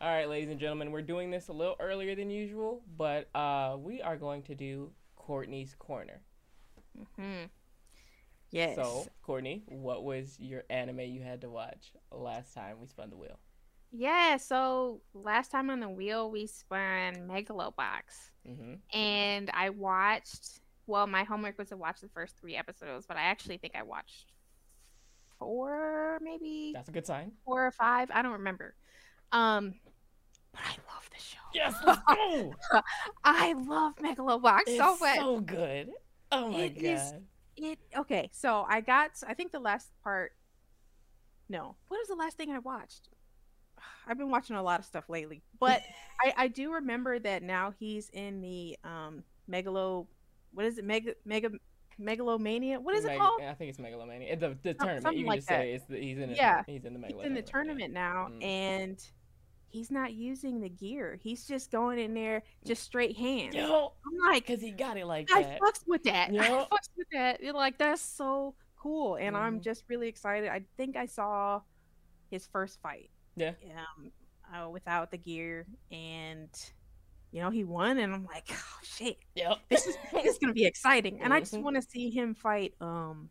All right, ladies and gentlemen, we're doing this a little earlier than usual, but uh, we are going to do Courtney's Corner. Hmm. Yes. So, Courtney, what was your anime you had to watch last time we spun the wheel? Yeah, so last time on the wheel we spun Megalobox. Mm-hmm. And I watched well, my homework was to watch the first three episodes, but I actually think I watched four, maybe That's a good sign. four or five. I don't remember. Um but I love the show. Yes, let's go. I love Megalobox it's so much. so good. Oh my It god. is- It okay, so I got I think the last part no. What was the last thing I watched? I've been watching a lot of stuff lately. But I, I do remember that now he's in the um megalo what is it? Mega mega megalomania? What is it Meg- called? I think it's Megalomania. The, the tournament. something You can like just say it's the, he's in. A, Yeah, he's in the. He's in the tournament now Mm. and he's not using the gear. He's just going in there just straight hands. Yo, I'm like because he got it like I that. fucks with that. I fucks with that. You're like, that's so cool. And I'm Mhm. just really excited. I think I saw his first fight. Yeah. Um, uh, without the gear, and you know he won, and I'm like, oh shit, Yep. this is this is gonna be exciting. And I just Mhm. want to see him fight um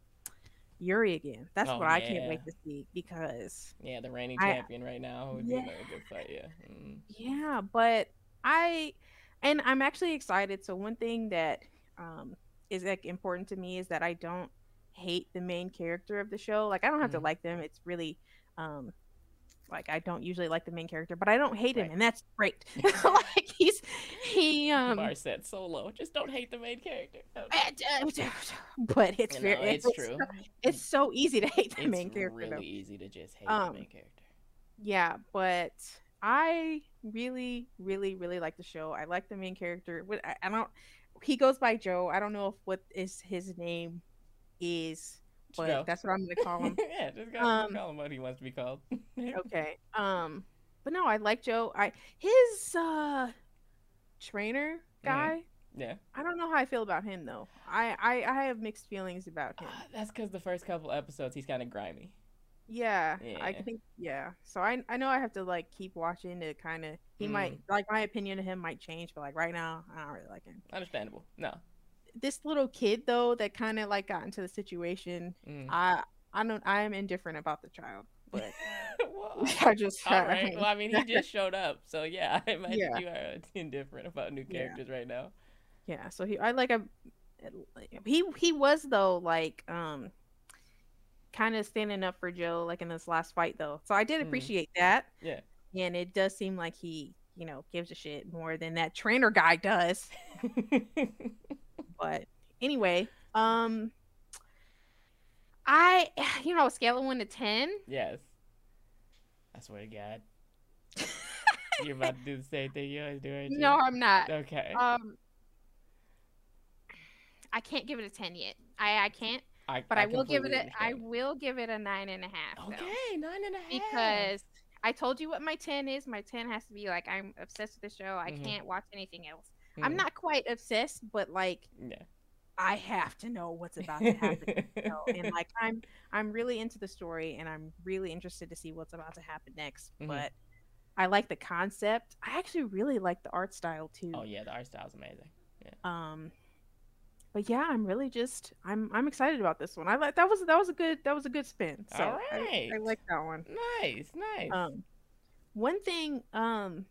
Yuri again. That's Oh, what I can't wait to see because Yeah, the reigning I- champion right now would be a good fight. Yeah. Mm. Yeah, but I and I'm actually excited. So one thing that um is like important to me is that I don't hate the main character of the show. Like I don't have to Mhm. like them. It's really um like I don't usually like the main character, but I don't hate him and that's great. like he's he um Bar set so low. Just don't hate the main character. Oh, but it's you very know, it's true. It's so easy to hate the It's main character It's really though. easy to just hate Um, the main character. Yeah, but I really, really, really like the show. I like the main character. I don't. He goes by Joe. I don't know if what is his name is, but Joe. that's what I'm gonna call him. yeah, just call, Um, call him what he wants to be called. okay. Um, but no, I like Joe. I his uh trainer guy. yeah. I don't know how I feel about him though. I I, I have mixed feelings about him. Uh, that's because the first couple episodes he's kind of grimy. Yeah, I Yeah. think yeah. So I I know I have to like keep watching to kind of he might Mm. like my opinion of him might change, but like right now I don't really like him. Understandable. No. This little kid though that kind of like got into the situation, Mm. I I don't I am indifferent about the child, but Well, I just all right. Well, I mean, he just showed up, so yeah, I imagine Yeah. you are indifferent about new Yeah. characters right now. yeah. So he I like a he he was though like um kind of standing up for Joe like in this last fight though. So I did Mm. appreciate that. Yeah. and it does seem like he you know gives a shit more than that trainer guy does but anyway um i you know scale of 1 to 10 yes. I swear to God. You're about to do the same thing you always do, you? no i'm not Okay. um i can't give it a 10 yet i i can't I, but i, will give it a i understand. will give it a nine and a half though. Okay, nine and a half. because I told you what my 10 is. My 10 has to be like I'm obsessed with the show. I Mhm. can't watch anything else. I'm not quite obsessed, but like Yeah. I have to know what's about to happen. you know, and like I'm I'm really into the story and I'm really interested to see what's about to happen next. Mhm. But I like the concept. I actually really like the art style too. Oh yeah, the art style's amazing. Yeah. Um but yeah, I'm really just I'm I'm excited about this one. I like that was that was a good that was a good spin. So I, I like that one. Nice, nice. Um, one thing, um,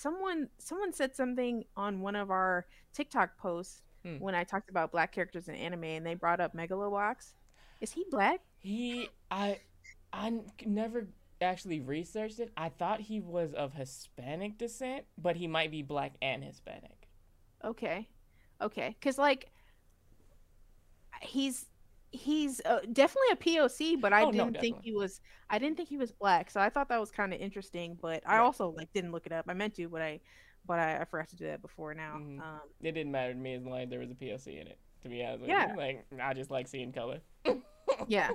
someone someone said something on one of our TikTok posts Hmm. when I talked about black characters in anime, and they brought up Megalobox. Is he black? He, I I never actually researched it. I thought he was of Hispanic descent, but he might be black and Hispanic. Okay, okay, because like he's he's uh, definitely a POC, but I Oh, didn't think he was. I didn't think he was black, so I thought that was kind of interesting. But I also like didn't look it up. I meant to, but I but I, I forgot to do that before now. Mhm. Um, It didn't matter to me as long as there was a POC in it. To be honest Yeah. you, like I just like seeing color. yeah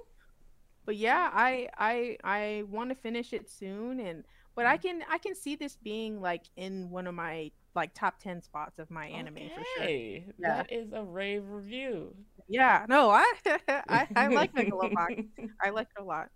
but yeah i i i want to finish it soon and but Mm-hmm. i can i can see this being like in one of my like top 10 spots of my anime for sure Okay, Yeah. that is a rave review. yeah no i i, I like megalobox i like it a lot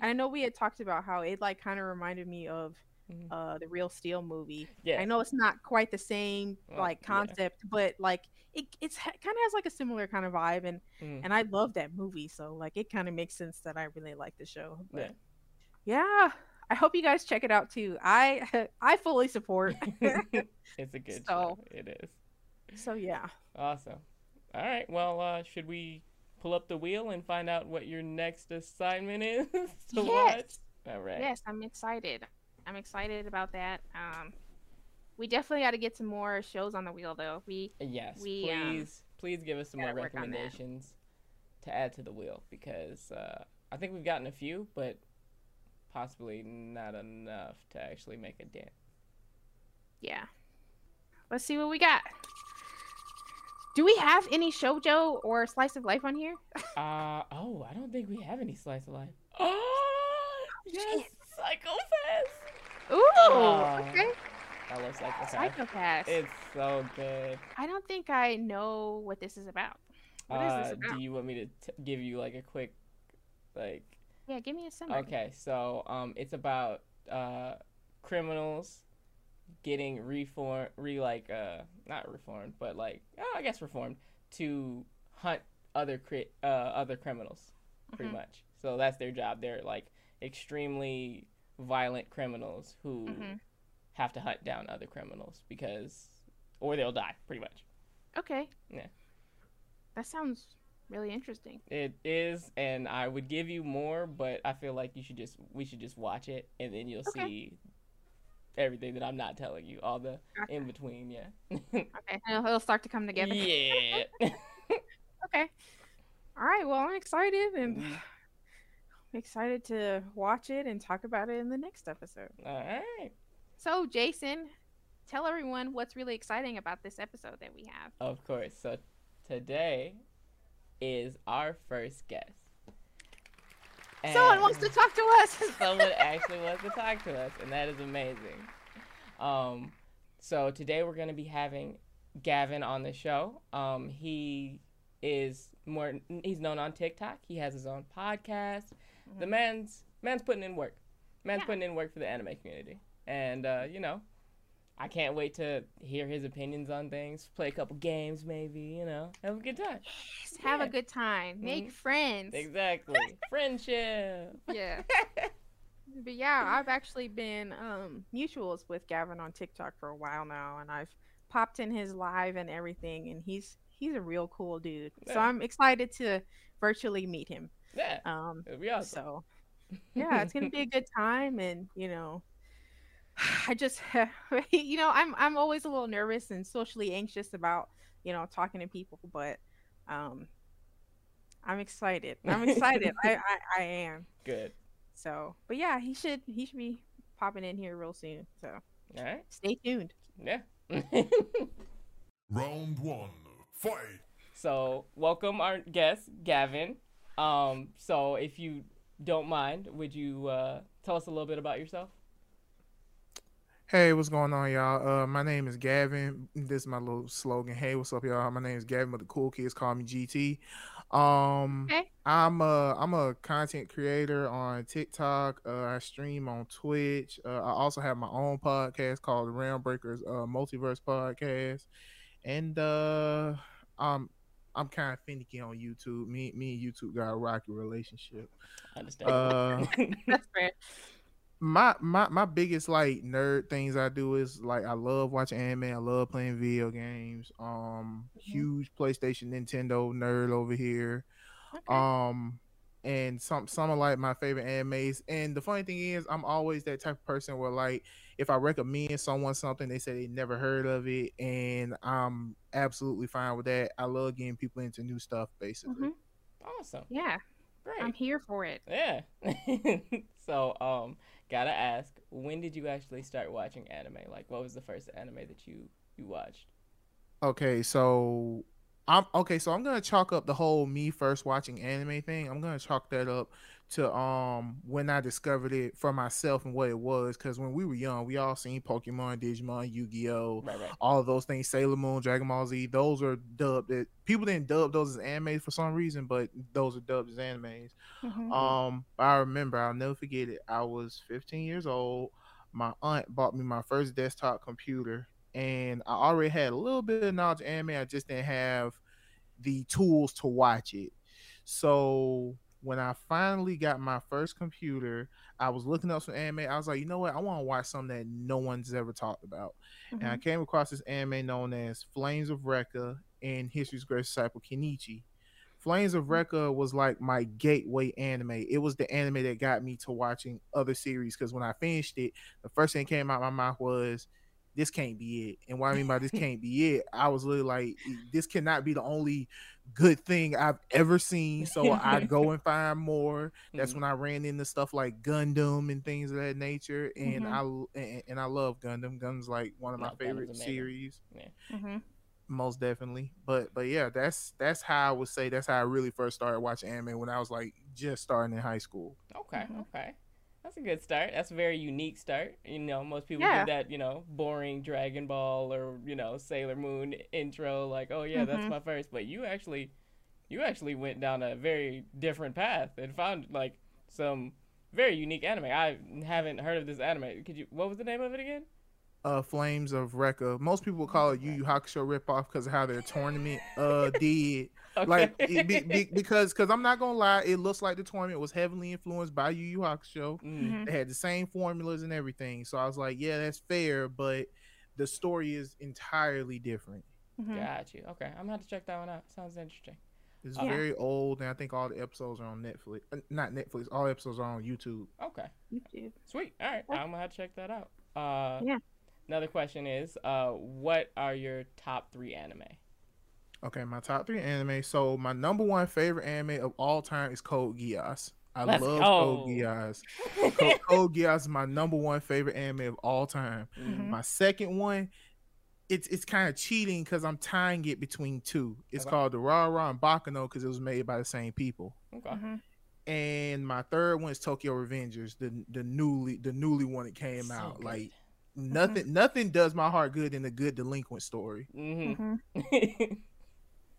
and i know we had talked about how it like kind of reminded me of Mhm. uh the Real Steel movie. Yeah. I know it's not quite the same Well, like yeah. concept, but like it it's kind of has like a similar kind of vibe, and Mm. and I love that movie, so like it kind of makes sense that I really like the show. Yeah. Yeah, I hope you guys check it out too. I I fully support. it's a good So- show. It is. so yeah. Awesome. All right. Well, uh, should we pull up the wheel and find out what your next assignment is to watch? Yes. All right. Yes, I'm excited. I'm excited about that. Um, we definitely got to get some more shows on the wheel, though. We Yes. We, um, please, please give us some more gotta work on that. recommendations to add to the wheel because uh, I think we've gotten a few, but possibly not enough to actually make a dent. yeah. Let's see what we got. Do we have any shojo or slice of life on here? Uh oh, I don't think we have any slice of life. Oh yes. Psycho-Pass. Ooh, Aw. okay. I love Psycho-Pass. Psycho-Pass. It's so good. I don't think I know what this is about. What is uh, this about? do you want me to t- give you like a quick, like? Yeah, give me a summary. Okay, so um, it's about uh, criminals getting reformed, re like uh, not reformed, but like oh, I guess reformed to hunt other cri- uh other criminals, pretty Mhm. much. So that's their job. They're like extremely violent criminals who Mhm. have to hunt down other criminals because, or they'll die, pretty much. Okay. Yeah. That sounds really interesting. It is, and I would give you more, but I feel like you should just we should just watch it, and then you'll Okay. see everything that I'm not telling you, all the Gotcha. in between. Yeah. Okay. It'll, it'll start to come together. yeah. Okay. All right. Well, I'm excited and Mhm. I'm excited to watch it and talk about it in the next episode. all right. So, Jason, tell everyone what's really exciting about this episode that we have. Of course. So today is our first guest. Someone wants to talk to us. someone actually wants to talk to us, and that is amazing. Um, so today we're going to be having Gavin on the show. Um, he is more he's known on TikTok. He has his own podcast. The Mhm. man's man's putting in work. Man's Yeah. putting in work for the anime community, and uh, you know. I can't wait to hear his opinions on things. Play a couple games, maybe. You know, have a good time. Just have Yeah. a good time. Make Mhm. friends. Exactly, friendship. Yeah. But yeah, I've actually been um, mutuals with Gavin on TikTok for a while now, and I've popped in his live and everything, and he's he's a real cool dude. Yeah. So I'm excited to virtually meet him. yeah, Um, it'll be awesome. so yeah, it's gonna be a good time, and you know, I just you know I'm I'm always a little nervous and socially anxious about you know talking to people, but um, I'm excited. I'm excited. I, I I am. Good. So, but yeah, he should he should be popping in here real soon. So All right. stay tuned. Yeah. Round one, fight! so welcome our guest, Gavin. Um, so if you don't mind, would you uh, tell us a little bit about yourself? Hey, what's going on, y'all? Uh, my name is Gavin. This is my little slogan. Hey, what's up, y'all? My name is Gavin, but the cool kids call me GT. Um, Okay. I'm a I'm a content creator on TikTok. Uh, I stream on Twitch. Uh, I also have my own podcast called the Realmbreakers uh, Multiverse Podcast, and uh, I'm I'm kind of finicky on YouTube. Me me and YouTube got a rocky relationship. I Understand. Uh, That's fair. My my my biggest like nerd things I do is like I love watching anime. I love playing video games. Um, Mhm. huge PlayStation, Nintendo nerd over here. Okay. Um, and some some of like my favorite animes. And the funny thing is, I'm always that type of person where like if I recommend someone something, they say they never heard of it, and I'm absolutely fine with that. I love getting people into new stuff, basically. Mhm. awesome. Yeah, Great. I'm here for it. Yeah. so, um, gotta ask, when did you actually start watching anime? Like, what was the first anime that you you watched? Okay, so I'm okay, so I'm gonna chalk up the whole me first watching anime thing. I'm gonna chalk that up to um when I discovered it for myself and what it was. Because when we were young, we all seen Pokemon, Digimon, Yu-Gi-Oh, Right, right. all of those things, Sailor Moon, Dragon Ball Z. Those are dubbed. It, people didn't dub those as animes for some reason, but those are dubbed as animes. Mhm. Um, I remember, I'll never forget it. I was 15 years old. my aunt bought me my first desktop computer, and I already had a little bit of knowledge of anime. I just didn't have the tools to watch it. So when I finally got my first computer, I was looking up some anime. I was like, you know what? I want to watch something that no one's ever talked about. And I Mhm. came across this anime known as Flames of Recca and History's Greatest Disciple Kenichi. Flames of Recca was like my gateway anime. It was the anime that got me to watching other series because when I finished it, the first thing that came out my mouth was, "This can't be it." And what I mean by this can't be it, I was literally like, "This cannot be the only good thing I've ever seen." So I go and find more. That's Mhm. when I ran into stuff like Gundam and things of that nature. And Mhm. I l- and, and I love Gundam. Gundam's like one of my No, Gundam's favorite amazing. series Mhm. most definitely but but yeah that's that's how i would say that's how i really first started watching anime when i was like just starting in high school Okay, Mhm. okay. That's a good start. That's a very unique start. You know, most people Yeah. do that, you know, boring Dragon Ball or, you know, Sailor Moon intro like, "Oh yeah, that's Mhm. my first. But you actually you actually went down a very different path and found like some very unique anime. I haven't heard of this anime. Could you what was the name of it again? Uh flames of Recca. most people would call it yu yu hakusho ripoff because of how their tournament uh did Okay. like it be, be, because because i'm not gonna lie it looks like the tournament was heavily influenced by yu yu hakusho Mm. Mhm. they had the same formulas and everything so i was like yeah that's fair but the story is entirely different Mhm. Got you. Okay, I'm gonna have to check that one out. Sounds interesting. it's Yeah. very old and i think all the episodes are on netflix uh, not netflix all episodes are on youtube Okay. YouTube. Sweet. All right. Yeah. I'm gonna have to check that out. Uh, Yeah. Another question is, uh, what are your top three anime? Okay, my top three anime. So my number one favorite anime of all time is Code Geass. I Let's love go. Code Geass. Code, Code Geass is my number one favorite anime of all time. Mm, My second one, it's it's kind of cheating because I'm tying it between two. It's Okay. called Durarara and Baccano because it was made by the same people. Okay. Mhm. And my third one is Tokyo Revengers, the the newly the newly one that came So out. good. Like nothing nothing does my heart good in a good delinquent story. hmm Mhm.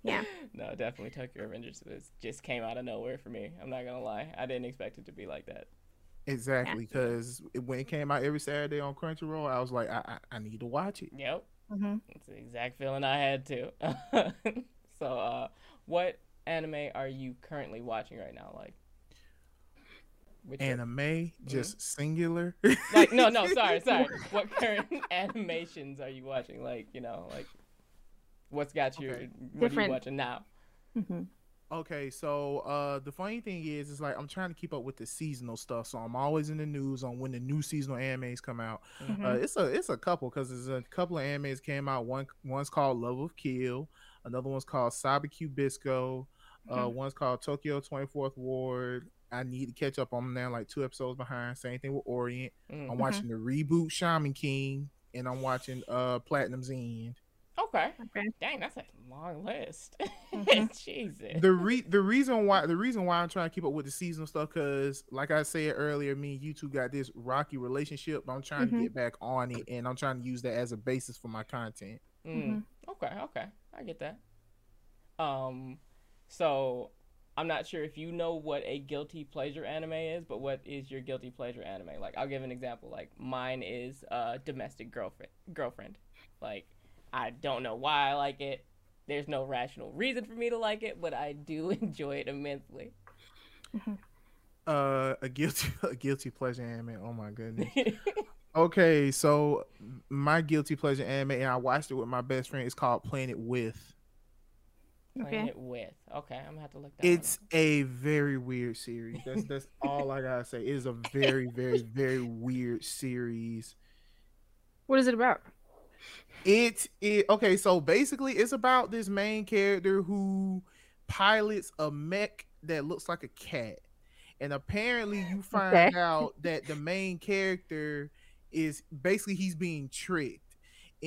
Yeah. No, definitely Tokyo Revengers was just came out of nowhere for me. I'm not gonna lie. I didn't expect it to be like that. Exactly, because when it came out every Saturday on Crunchyroll, I was like, I, I, I need to watch it. Yep. Mhm. It's the exact feeling I had too. so, uh, what anime are you currently watching right now? Like, which are- Anime, just singular. like no, no, sorry, sorry. What current animations are you watching? Like, you know, like, what's got you? Okay. What are you Different- watching now? Mhm. okay, so uh, the funny thing is, is like I'm trying to keep up with the seasonal stuff, so I'm always in the news on when the new seasonal animes come out. Mhm. Uh, it's a it's a couple because there's a couple of animes came out. One one's called Love of Kill, another one's called Sabikui Bisco, uh, Mhm. one's called Tokyo 24th Ward. I need to catch up on them now, like two episodes behind. Same thing with Orient. Mm. I'm watching the reboot Shaman King, and I'm watching uh Platinum's End. Okay. Okay. Dang, that's a long list. Mhm. Jesus. The re the reason why the reason why I'm trying to keep up with the seasonal stuff because like I said earlier, me and YouTube got this rocky relationship. But I'm trying to Mhm. get back on it, and I'm trying to use that as a basis for my content. Mm. Okay, okay, I get that. Um, so I'm not sure if you know what a guilty pleasure anime is, but what is your guilty pleasure anime? Like, I'll give an example. Like, mine is uh, domestic girlfriend. Girlfriend. Like, I don't know why I like it. There's no rational reason for me to like it, but I do enjoy it immensely. Uh, a guilty a guilty pleasure anime. Oh my goodness. Okay, so my guilty pleasure anime, and I watched it with my best friend. It's called Planet With. Playing Okay. it with. Okay, I'm gonna have to look that. one It's a very weird series. That's that's all I gotta say. It is a very very very weird series. What is it about? It's it okay. So basically, it's about this main character who pilots a mech that looks like a cat, and apparently, you find Okay. out that the main character is basically he's being tricked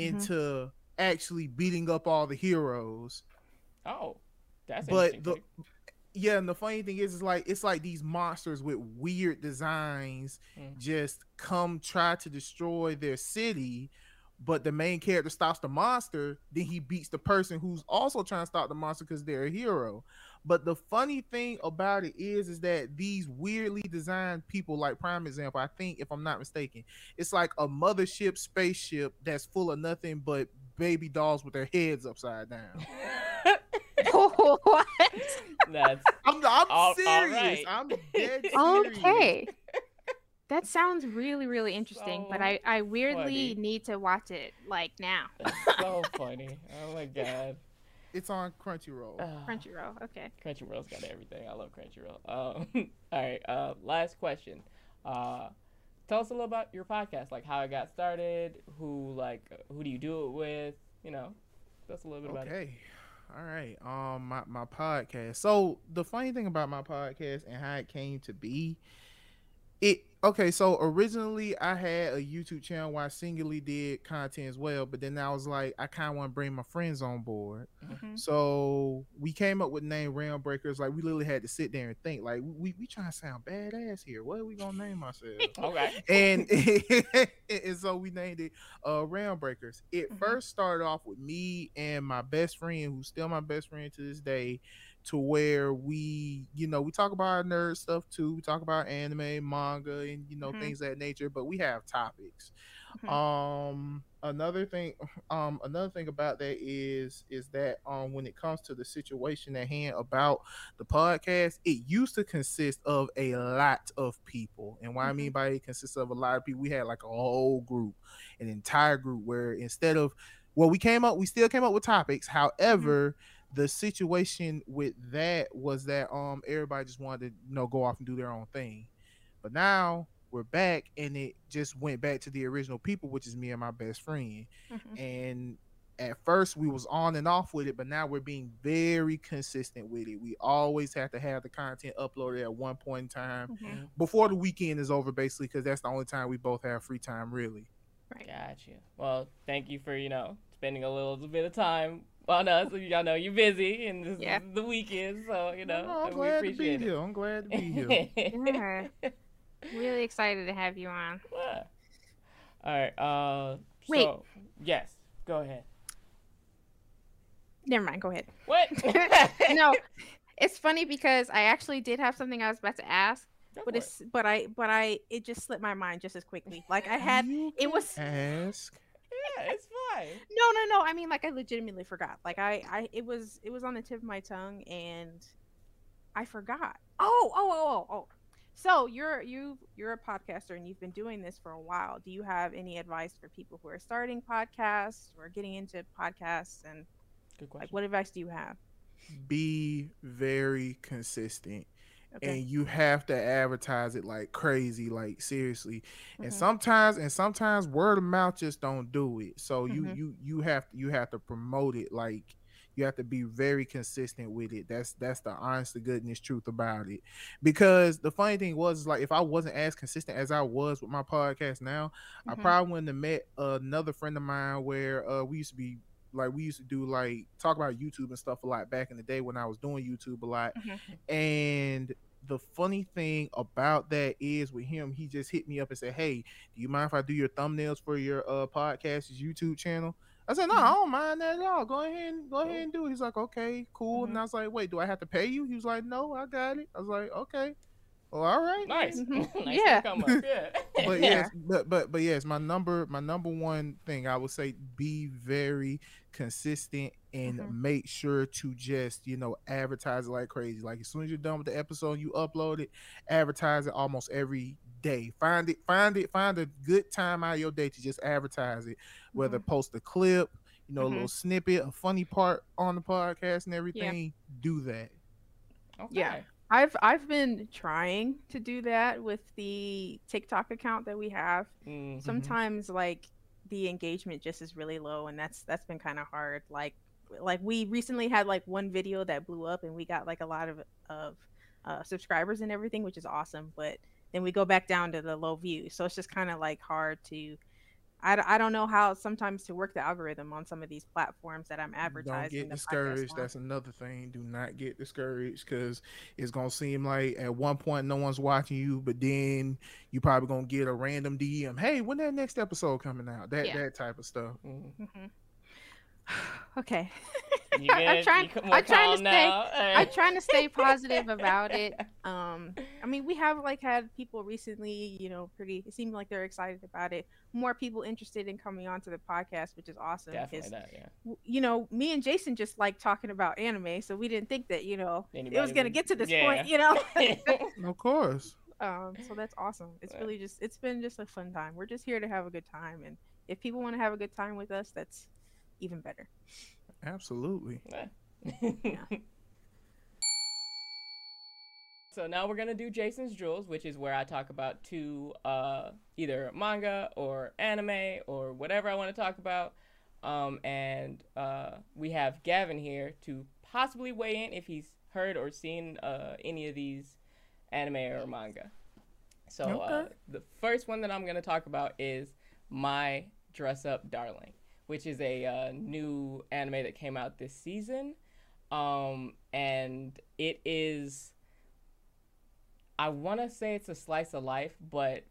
Mhm. into actually beating up all the heroes. Oh, that's But interesting. the yeah, and the funny thing is, it's like it's like these monsters with weird designs Mm. just come try to destroy their city, but the main character stops the monster, then he beats the person who's also trying to stop the monster because they're a hero. But the funny thing about it is, is that these weirdly designed people, like prime example, I think if I'm not mistaken, it's like a mothership spaceship that's full of nothing but baby dolls with their heads upside down. what? That's I'm, I'm All- serious. alright. I'm dead serious. Okay. That sounds really, really interesting, but I, I weirdly funny. need to watch it like now. that's so funny. Oh my god. It's on Crunchyroll. Ah. Crunchyroll. Okay. Crunchyroll's got everything. I love Crunchyroll. Um, all right. Uh, last question. Uh, tell us a little about your podcast, like how it got started, who like who do you do it with? You know, tell us a little bit about it. Okay. All right. Um my, my podcast. So the funny thing about my podcast and how it came to be, it okay, so originally I had a YouTube channel where I singularly did content as well, but then I was like, I kinda want to bring my friends on board. Mhm. So we came up with name Realmbreakers. Like we literally had to sit there and think, like, we we trying to sound badass here. What are we gonna name ourselves? Okay. and and so we named it uh Realmbreakers. It Mhm. first started off with me and my best friend, who's still my best friend to this day, to where we, you know, we talk about our nerd stuff too. We talk about anime, manga, and you know Mhm. things of that nature. But we have topics. Mhm. Um, another thing, um, another thing about that is is that um, when it comes to the situation at hand about the podcast, it used to consist of a lot of people. And what I mean by it consists of a lot of people, we had like a whole group, an entire group where instead of well, we came up, we still came up with topics. However, the situation with that was that um everybody just wanted to you know go off and do their own thing. But now we're back and it just went back to the original people, which is me and my best friend Mhm. and at first we was on and off with it but now we're being very consistent with it we always have to have the content uploaded at one point in time Mhm. before the weekend is over basically because that's the only time we both have free time really Right. Gotcha. Well, thank you for you know spending a little bit of time on us. Y'all know you're busy and this Yeah. is the weekend, so you know No, i'm we glad to be appreciate here i'm glad to be here Yeah. Really excited to have you on. Yeah. All right. Uh. Wait. So, yes. Go ahead. Never mind. Go ahead. What? no, it's funny because I actually did have something I was about to ask, Go but for it. it's but I but I it just slipped my mind just as quickly. Like I had You it was ask yeah, it's fine. no no no. I mean like I legitimately forgot. Like I I it was it was on the tip of my tongue and I forgot. Oh oh oh oh oh. So you're you you're a podcaster and you've been doing this for a while. Do you have any advice for people who are starting podcasts or getting into podcasts and Good question. like what advice do you have? be very consistent Okay. and you have to advertise it like crazy like seriously and Mhm. sometimes and sometimes word of mouth just don't do it so you Mhm. you you have you have to promote it like you have to be very consistent with it that's that's the honest to goodness truth about it because the funny thing was is like if i wasn't as consistent as i was with my podcast now i Mhm. probably wouldn't have met another friend of mine where uh we used to be like we used to do like talk about youtube and stuff a lot back in the day when i was doing youtube a lot Mhm. and the funny thing about that is with him, he just hit me up and said, Hey, do you mind if I do your thumbnails for your uh podcast's YouTube channel? I said, No, I don't mind that at all. Go ahead and go ahead and do it. He's like, Okay, cool. And I was like, Wait, do I have to pay you? He was like, No, I got it. I was like, Okay. Well, all right. nice. Mhm. nice Yeah. to come up. Yeah. But yes, but but but yes, my number my number one thing I would say be very consistent and Mhm. make sure to just you know advertise it like crazy. Like as soon as you're done with the episode, you upload it, advertise it almost every day. Find it, find it, find a good time out of your day to just advertise it. Whether post a clip, you know, a Mhm. little snippet, a funny part on the podcast and everything. Do that. Okay. Yeah. I've I've been trying to do that with the TikTok account that we have. Mm, Sometimes like the engagement just is really low and that's that's been kind of hard. Like like we recently had like one video that blew up and we got like a lot of of uh, subscribers and everything, which is awesome. But then we go back down to the low views, so it's just kind of like hard to I, I don't know how sometimes to work the algorithm on some of these platforms that I'm advertising. Don't get discouraged. That's another thing. Do not get discouraged because it's gonna seem like at one point no one's watching you, but then you probably gonna get a random DM. Hey, when that next episode coming out? That Yeah. that type of stuff. Mhm. Mhm. Okay. I'm trying- You co- more I'm trying to calm stay- now? I'm trying to stay positive about it. Um, I mean, we have like had people recently, you know, pretty. It seemed like they're excited about it. More people interested in coming onto the podcast, which is awesome. 'cause, Definitely that. Yeah. You know, me and Jason just like talking about anime, so we didn't think that you know it was gonna would- get to this yeah. point. You know. Of course. um, so that's awesome. It's Yeah. really just it's been just a fun time. We're just here to have a good time, and if people want to have a good time with us, that's even better. Absolutely. So now we're gonna do Jason's Jewels, which is where I talk about two uh, either manga or anime or whatever I want to talk about. Um, and uh, we have Gavin here to possibly weigh in if he's heard or seen uh, any of these anime or manga. So uh, Okay. the first one that I'm gonna talk about is My Dress Up Darling, which is a uh, new anime that came out this season, um, and it is. I want to say it's a slice of life, but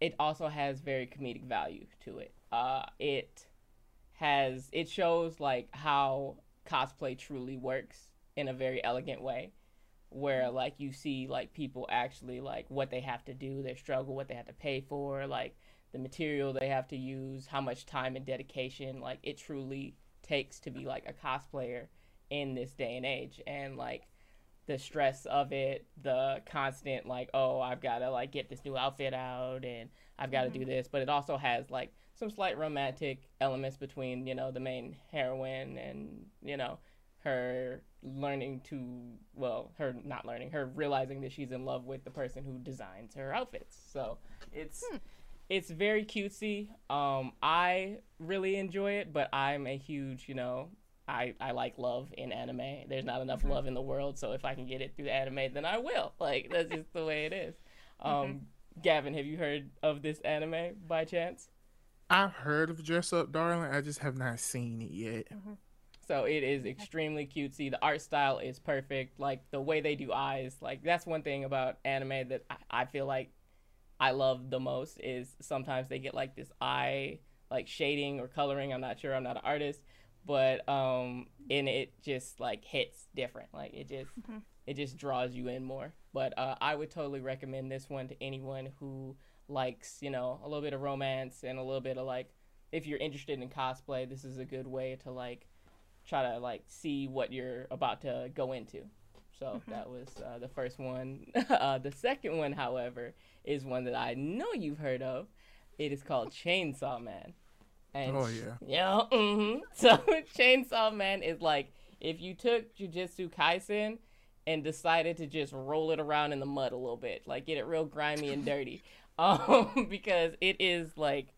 it also has very comedic value to it. Uh, it has it shows like how cosplay truly works in a very elegant way, where like you see like people actually like what they have to do, their struggle, what they have to pay for, like the material they have to use, how much time and dedication like it truly takes to be like a cosplayer in this day and age, and like the stress of it, the constant like, oh, I've got to like get this new outfit out and I've got to do mm-hmm. this, but it also has like some slight romantic elements between, you know, the main heroine and, you know, her learning to well, her not learning, her realizing that she's in love with the person who designs her outfits. So, it's hmm. It's very cutesy. Um I really enjoy it, but I'm a huge, you know, I, I like love in anime. There's not enough Mhm. love in the world, so if I can get it through anime, then I will. Like that's just the way it is. Um, Gavin, have you heard of this anime by chance? I've heard of Dress Up Darling. I just have not seen it yet. So it is extremely cutesy. The art style is perfect. Like the way they do eyes, like that's one thing about anime that I, I feel like I love the most is sometimes they get like this eye like shading or coloring. I'm not sure. I'm not an artist, but um, and it just like hits different. Like it just Mhm. it just draws you in more. But uh, I would totally recommend this one to anyone who likes you know a little bit of romance and a little bit of like if you're interested in cosplay. This is a good way to like try to like see what you're about to go into. So Mhm. that was uh, the first one. uh, the second one, however, is one that I know you've heard of. It is called Chainsaw Man. And Oh, yeah. yeah. hmm So Chainsaw Man is like if you took Jujutsu Kaisen and decided to just roll it around in the mud a little bit, like get it real grimy and dirty, um, because it is like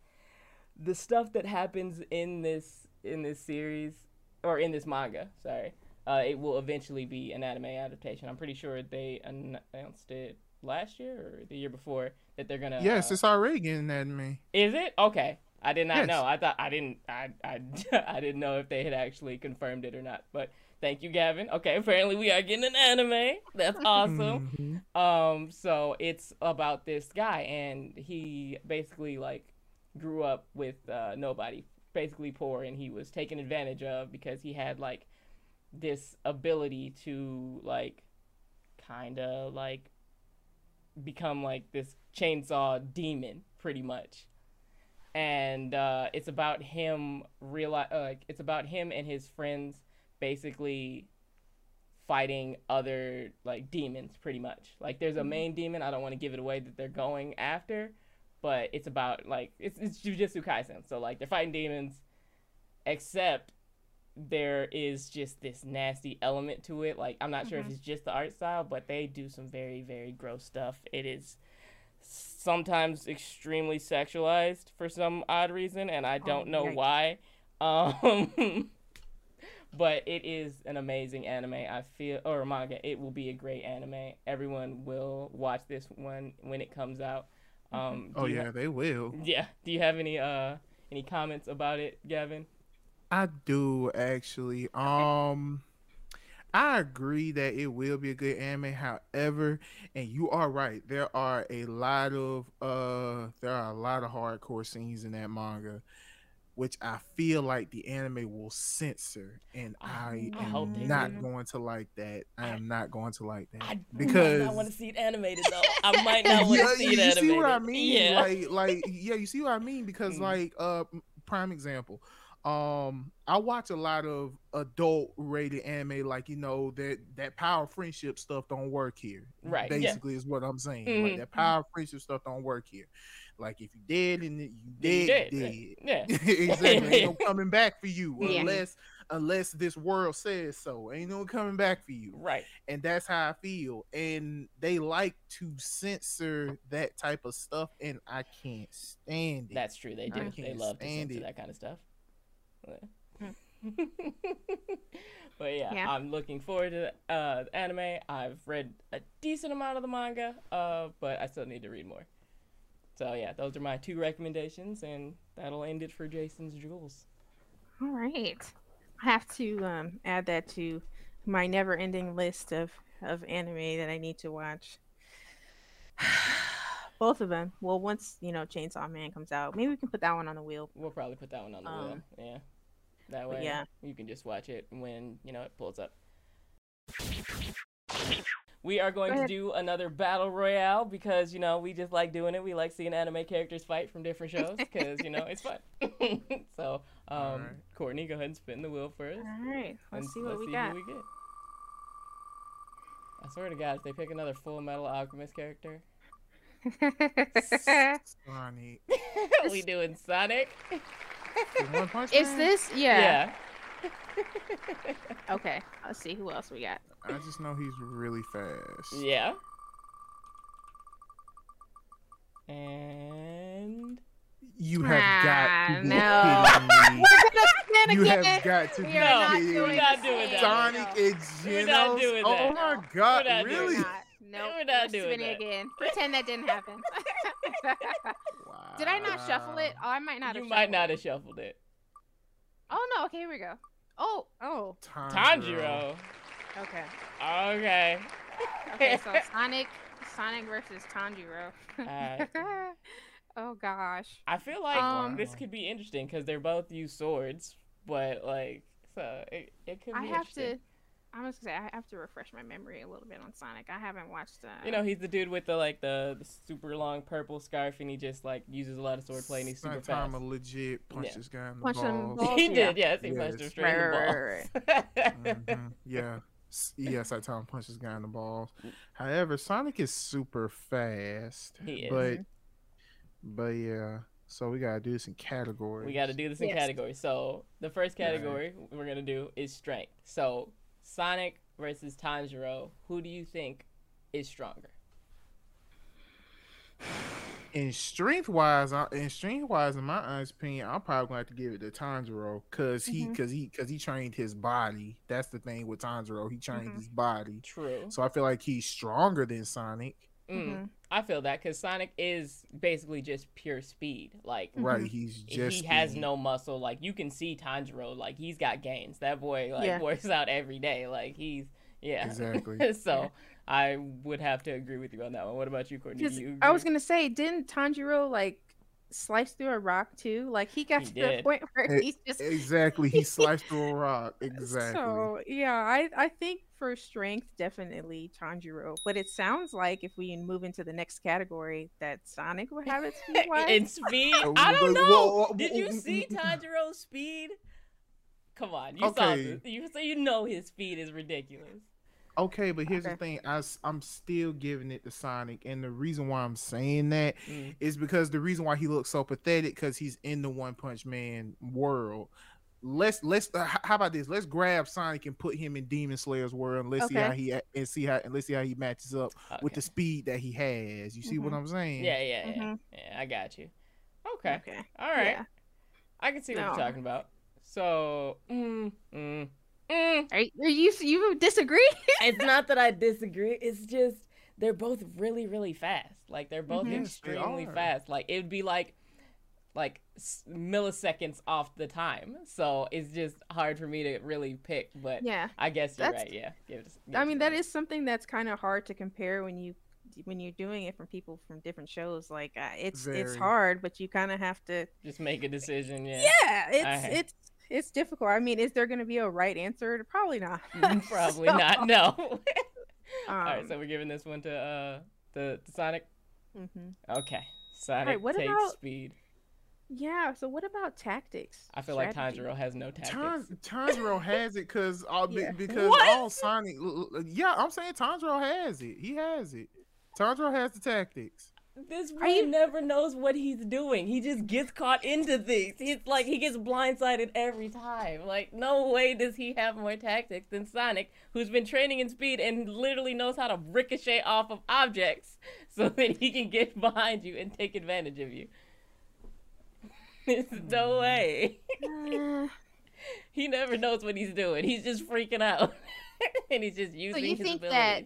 the stuff that happens in this in this series or in this manga. Sorry, uh, it will eventually be an anime adaptation. I'm pretty sure they announced it last year or the year before that they're gonna. Yes, uh, it's already getting anime. is it okay? I did not Yes. know. I thought I didn't. I, I I didn't know if they had actually confirmed it or not. But thank you, Gavin. Okay, apparently we are getting an anime. That's awesome. Mhm. Um, so it's about this guy, and he basically like grew up with uh, nobody, basically poor, and he was taken advantage of because he had like this ability to like kind of like become like this chainsaw demon, pretty much. And uh, it's about him realize, uh, like it's about him and his friends basically fighting other like demons pretty much. Like there's a main demon i don't want to give it away that they're going after but it's about like it's, it's jujutsu kaisen. So like they're fighting demons except there is just this nasty element to it like i'm not sure if Mhm. it's just the art style but they do some very very gross stuff it is sometimes extremely sexualized for some odd reason and i don't know yikes. why um but it is an amazing anime. I feel or manga. It will be a great anime. Everyone will watch this one when it comes out. Um, Oh yeah, ha- they will. yeah. Do you have any uh any comments about it, Gavin? I do actually. Um I agree that it will be a good anime. However, and you are right, there are a lot of uh there are a lot of hardcore scenes in that manga, which I feel like the anime will censor, and I, I am not do. going to like that. I am not going to like that I because I want to see it animated though. I might not want to yeah, see you, it you see what I mean? Yeah. Like, like, yeah, you see what I mean? Because, Mm. like, uh, prime example, um, I watch a lot of adult rated anime, like you know that that power friendship stuff don't work here. Right, yeah. Basically, is what I'm saying. Mhm. Like that power friendship stuff don't work here. Like if you dead and you Then you dead, dead, dead. Yeah. exactly. Ain't no coming back for you Yeah. unless unless this world says so. Ain't no coming back for you Right. and that's how I feel. And they like to censor that type of stuff, and I can't stand it. That's true. They do. They love to censor it. that kind of stuff. But yeah, Yeah. I'm looking forward to the uh, the anime. I've read a decent amount of the manga, uh, but I still need to read more. So yeah, those are my two recommendations, and that'll end it for Jason's Jewels. All right. I have to um, add that to my never-ending list of of anime that I need to watch. Both of them. Well, once you know Chainsaw Man comes out, maybe we can put that one on the wheel. We'll probably put that one on the wheel. Um, Yeah. That way, yeah. you can just watch it when you know it pulls up. We are going to do another battle royale because you know we just like doing it. We like seeing anime characters fight from different shows because you know it's fun. so, um, Alright. Courtney, go ahead and spin the wheel for us. All right. Let's and see what we who got. we get. I swear to God, if they pick another Full Metal Alchemist character, Sonic. we doing Sonic. The One Punch Is this? Yeah. yeah. Okay. Let's see who else we got. I just know he's really fast. Yeah. And You have got to be Ah, kidding me. Then You have got to be we No, are not kidding doing me. not the doing same. that. Sonic and We're not Genos. doing Oh that. my god, We're not doing really? Not. Nope. We're not We're doing spinning that. again. Pretend that didn't happen. Did I not shuffle it? Oh, I might not have. you have. might not have shuffled shuffled it. it. Oh no. Okay, here we go. Oh. Oh. Tanjiro. Okay. Okay. Okay. So Sonic, Sonic versus Tanjiro. Alright. oh gosh. I feel like Um, this could be interesting because they're both use swords, but like, so it, it could be I have interesting. to. I was gonna say I have to refresh my memory a little bit on Sonic. I haven't watched. Uh, You know, he's the dude with the like the, the super long purple scarf, and he just like uses a lot of swordplay, and he's super Time fast. a legit punch Yeah. this guy in the Punch him balls. balls. he Yeah. did, yes, he punched him Yes. straight in the Right, balls. right, Mhm, Yeah. Yes, I time punch this guy in the balls. However, Sonic is super fast. He is. But but yeah. So we gotta do this in categories. We got to do this in Yes. categories. So the first Right. category we're gonna do is strength. So Sonic versus Tanjiro. Who do you think is stronger? in strength wise, in strength wise, in my honest opinion, I'm probably gonna have to give it to Tanjiro because he because he because he trained his body. That's the thing with Tanjiro. He trained Mhm. his body. True. So I feel like he's stronger than Sonic. Mm, Mhm. I feel that because Sonic is basically just pure speed. Like Right? Mhm. He's just he has speed. no muscle. Like you can see Tanjiro. Like he's got gains. That boy like Yeah. works out every day. Like he's yeah. Exactly. so I would have to agree with you on that one. What about you, Courtney? You I was gonna say, didn't Tanjiro like slice through a rock too? Like he got He to the point where Eh, he's just Exactly. He sliced through a rock. Exactly. So yeah, I I think for strength definitely Tanjiro, but it sounds like if we move into the next category, that Sonic will have it speed wise. in speed. Oh, I don't know. whoa, whoa, Did you see whoa. Tanjiro's speed? Come on, you saw this. You so you know his speed is ridiculous. Okay, but here's the Okay. thing. I, am still giving it to Sonic, and the reason why I'm saying that Mm. is because the reason why he looks so pathetic because he's in the One Punch Man world. Let's let's uh, how about this? Let's grab Sonic and put him in Demon Slayer's world, and let's see how he and see how and let's see how he matches up with the speed that he has. You see what Mhm. I'm saying? Yeah, yeah, yeah. Mhm. Yeah, I got you. Okay. Okay. All right. Yeah. I can see what No. you're talking about. So, mm, mm, mm. Are you, are you you disagree? it's not that I disagree. It's just they're both really really fast. Like they're both Mhm. Yes, they extremely fast. Like it'd be like like s- milliseconds off the time. So it's just hard for me to really pick. But Yeah. I guess you're That's- right. Yeah. Give give I mean to that them. something that's kind of hard to compare when you when you're doing it from people from different shows like uh, it's it's hard but you kind of have to just make a decision. Yeah. yeah it's I- it's it's difficult i mean is there going to be a right answer probably not Probably So, not. No. All right. um, So we're giving this one to uh the, the Sonic. mhm. Okay. Sonic what takes about- speed. Yeah so what about tactics I feel like strategy? Tanjiro has no tactics. Tan- Tanjiro has it because all Yeah. because What? all Sonic. l- l- Yeah, I'm saying Tanjiro has it. He has it. Tanjiro has the tactics. This Are boy you- never knows what he's doing. He just gets caught into things. He's like he gets blindsided every time. Like no way does he have more tactics than Sonic, who's been training in speed and literally knows how to ricochet off of objects so that he can get behind you and take advantage of you. There's no way. Uh, he never knows what he's doing. He's just freaking out. and he's just using So you his think abilities. that-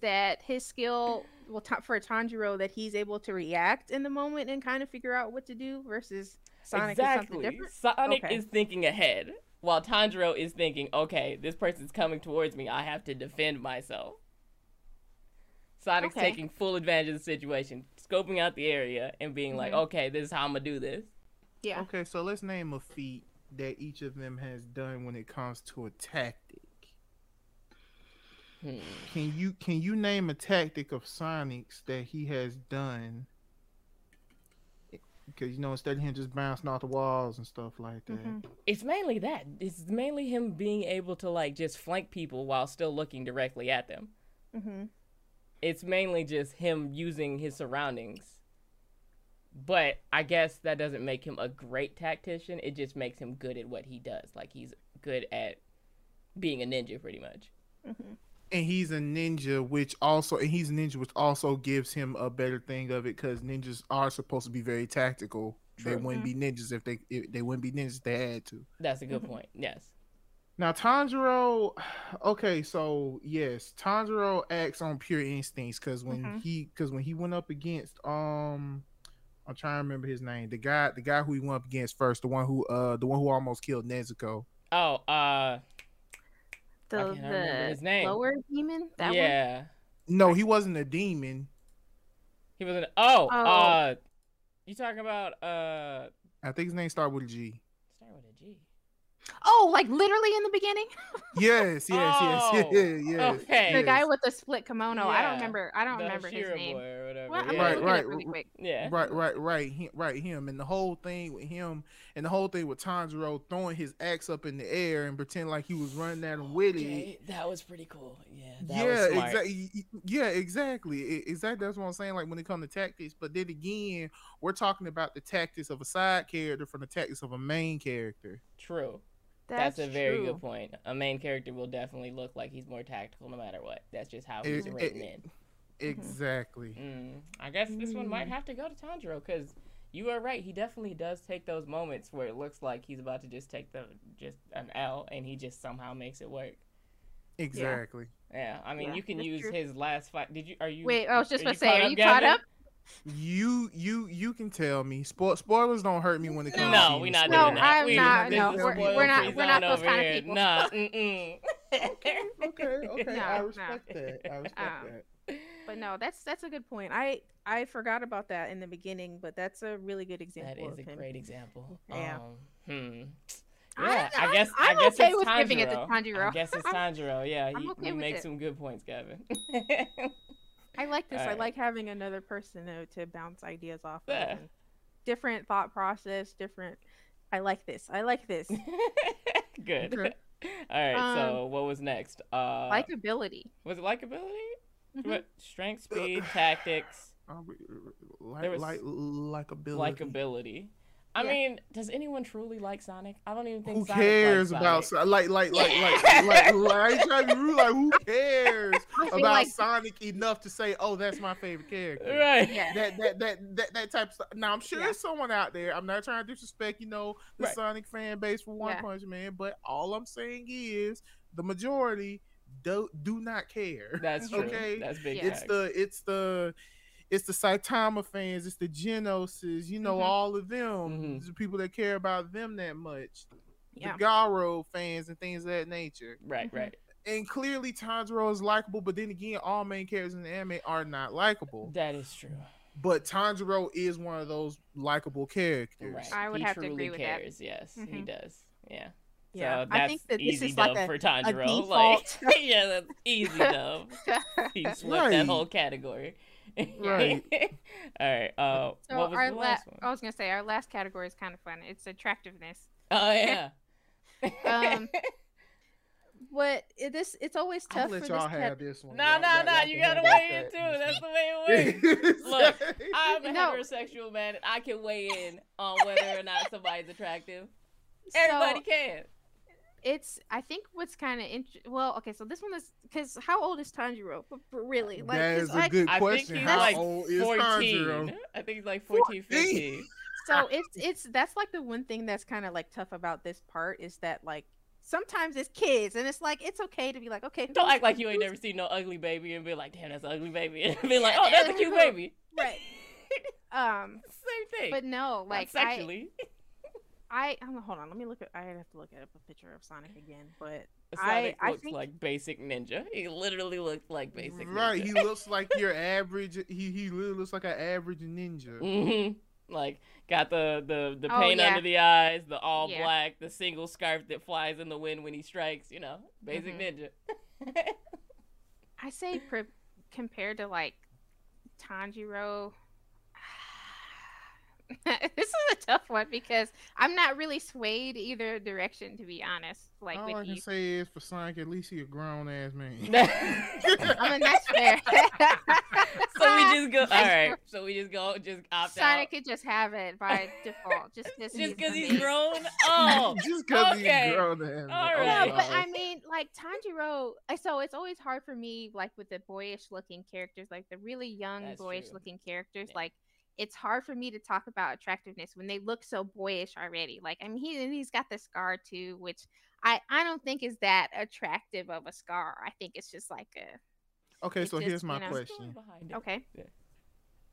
that his skill well ta- for tanjiro that he's able to react in the moment and kind of figure out what to do versus sonic is something exactly. different Sonic Okay. is thinking ahead, while Tanjiro is thinking, "Okay, this person's coming towards me. I have to defend myself." Sonic's Okay. taking full advantage of the situation, scoping out the area, and being like, Mhm. "Okay, this is how I'm gonna do this." Yeah Okay, so let's name a feat that each of them has done when it comes to a tactic. Hmm. Can you can you name a tactic of Sonic's that he has done? Because you know, instead of him just bouncing off the walls and stuff like that. Mhm. It's mainly that. It's mainly him being able to like just flank people while still looking directly at them. hmm it's mainly just him using his surroundings. But I guess that doesn't make him a great tactician. It just makes him good at what he does. Like he's good at being a ninja, pretty much. hmm And he's a ninja, which also and he's a ninja, which also gives him a better thing of it because ninjas are supposed to be very tactical. They wouldn't be ninjas if they if they wouldn't be ninjas if they had to. That's a good Mhm. point. Yes. Now Tanjiro, okay, so yes, Tanjiro acts on pure instincts because when Mhm. he because when he went up against um, I'm trying to remember his name, the guy the guy who he went up against first, the one who uh the one who almost killed Nezuko. Oh, uh, the the his name. lower demon that one yeah. No, he wasn't a demon. He was an. Oh, Oh. uh, you talking about uh? I think his name started with a G. Start with a G. oh like literally in the beginning Yes, yes, Oh, yes, yes, yes. okay. the guy with the split kimono i don't remember i don't the remember his name boy or whatever. Well, yeah. Right, right. really quick. Yeah. Right, right, right, he, right. Him and the whole thing with him, and the whole thing with Tanjiro throwing his axe up in the air and pretend like he was running at him with it. That was pretty cool. Yeah, that yeah, exactly. Yeah, exactly. Exactly. That's what I'm saying. Like when it comes to tactics, but then again, we're talking about the tactics of a side character from the tactics of a main character. True. That's, a very true. good point. A main character will definitely look like he's more tactical no matter what. That's just how he's it- written in. Exactly. Mm, I guess this one might Mm. have to go to Tanjiro because you are right. He definitely does take those moments where it looks like he's about to just take the just an L, and he just somehow makes it work. Exactly. Yeah, I mean, Yeah, you can that's use true. his last fight. Did you? Are you? Wait, I was just are about to say, are you caught up? You you you can tell me. Spo- spoilers don't hurt me when it comes. No, to we're not No, doing that. I'm we, not. No, we're, spoiler we're not- we're not zone those kind of here. people. Nah, mm-mm. okay, okay. No, I no. respect that. I respect Um, that. But no, that's that's a good point. I I forgot about that in the beginning, but that's a really good example. That is a him. great example. Yeah. Um, hmm. I'm- Yeah, I I'm- guess I I'm guess okay it's with Tanjiro. giving it to I guess it's I'm- Tanjiro. Yeah, I'm you, okay you with make it. some good points, Gavin. I like this. I Alright. like having another person to, to bounce ideas off of. Yeah. and Different thought process, different. I like this. I like this. good. Okay. All right. so Um, what was next? Uh, Likability. was it likability? Mhm. What strength, speed, tactics, Uh, Like There was- like likability. likability. I Yeah. mean, does anyone truly like Sonic? I don't even think. Who Sonic cares likes about Sonic. Son- like like like like like like I ain't trying to be rude, like who cares about like- Sonic enough to say, oh, that's my favorite character. Right. Yeah. That, that that that that type of stuff. Now I'm sure Yeah. there's someone out there. I'm not trying to disrespect, you know, the Right. Sonic fan base for One Yeah. Punch Man, but all I'm saying is the majority do, do not care. That's true. Okay. That's big. Yeah. it's facts. the it's the it's the Saitama fans, it's the Genoses, you know, Mhm. all of them, Mhm. the people that care about them that much. Yeah. The Garo fans and things of that nature. right, Mhm. right. And clearly Tanjiro is likable, but then again, all main characters in the anime are not likable. That is true. But Tanjiro is one of those likable characters. Right. I would he have to truly agree with that. Yes, he Mhm. does. Yeah. Yeah, So I think that this easy is like a- for Tanjiro. default. Like, yeah, that's easy dub. he swept Right. that whole category. Right. All right. Uh, So what was our the la- last one? I was gonna say our last category is kind of fun. It's attractiveness. Oh yeah. Um, But this it's always I'll tough let for y'all this have cat- this one. no, Y'all- no, no. y'all You can gotta weigh in too. That's the way it works. Look, I'm a No. heterosexual man, and I can weigh in on whether or not somebody's attractive. So, Everybody can. It's I think what's kind of interesting. well okay so this one is because how old is Tanjiro But- but really like that 'cause, is a like, good I question. think he's How like old is 14. Tanjiro? I think he's like 14, 15. so it's it's that's like the one thing that's kind of like tough about this part is that like sometimes it's kids and it's like it's okay to be like okay Don't act like you ain't never seen no ugly baby and be like, damn, that's an ugly baby. And be like, oh, that's a cute baby. right um Same thing. but no like like I sexually. I I'm- hold on let me look at I have to look at a picture of Sonic again but Sonic I looks think- like basic ninja. He literally looks like basic ninja. Right, ninja. he looks like your average. He he literally looks like an average ninja. hmm Like got the the the Oh, paint yeah. under the eyes, the all Yeah. black, the single scarf that flies in the wind when he strikes. You know, basic Mhm. ninja. I say pre- compared to like Tanjiro. this is a tough one because I'm not really swayed either direction to be honest. Like All with I can you, say is for Sonic, at least he a grown ass man. I mean that's fair. so we just go. All right. So we just go. Just opt Sonic out. could just have it by default, just because Just because he's amazing. grown. Oh. just because okay. he's grown ass. man. All Oh, right. No, but I mean, like Tanjiro. I- So it's always hard for me, like with the boyish-looking characters, like the really young, That's true. boyish-looking characters. Yeah. Like it's hard for me to talk about attractiveness when they look so boyish already. Like I mean, he and he's got the scar too, which I I don't think is that attractive of a scar. I think it's just like a okay, so just, here's my you know- question. Behind it. okay.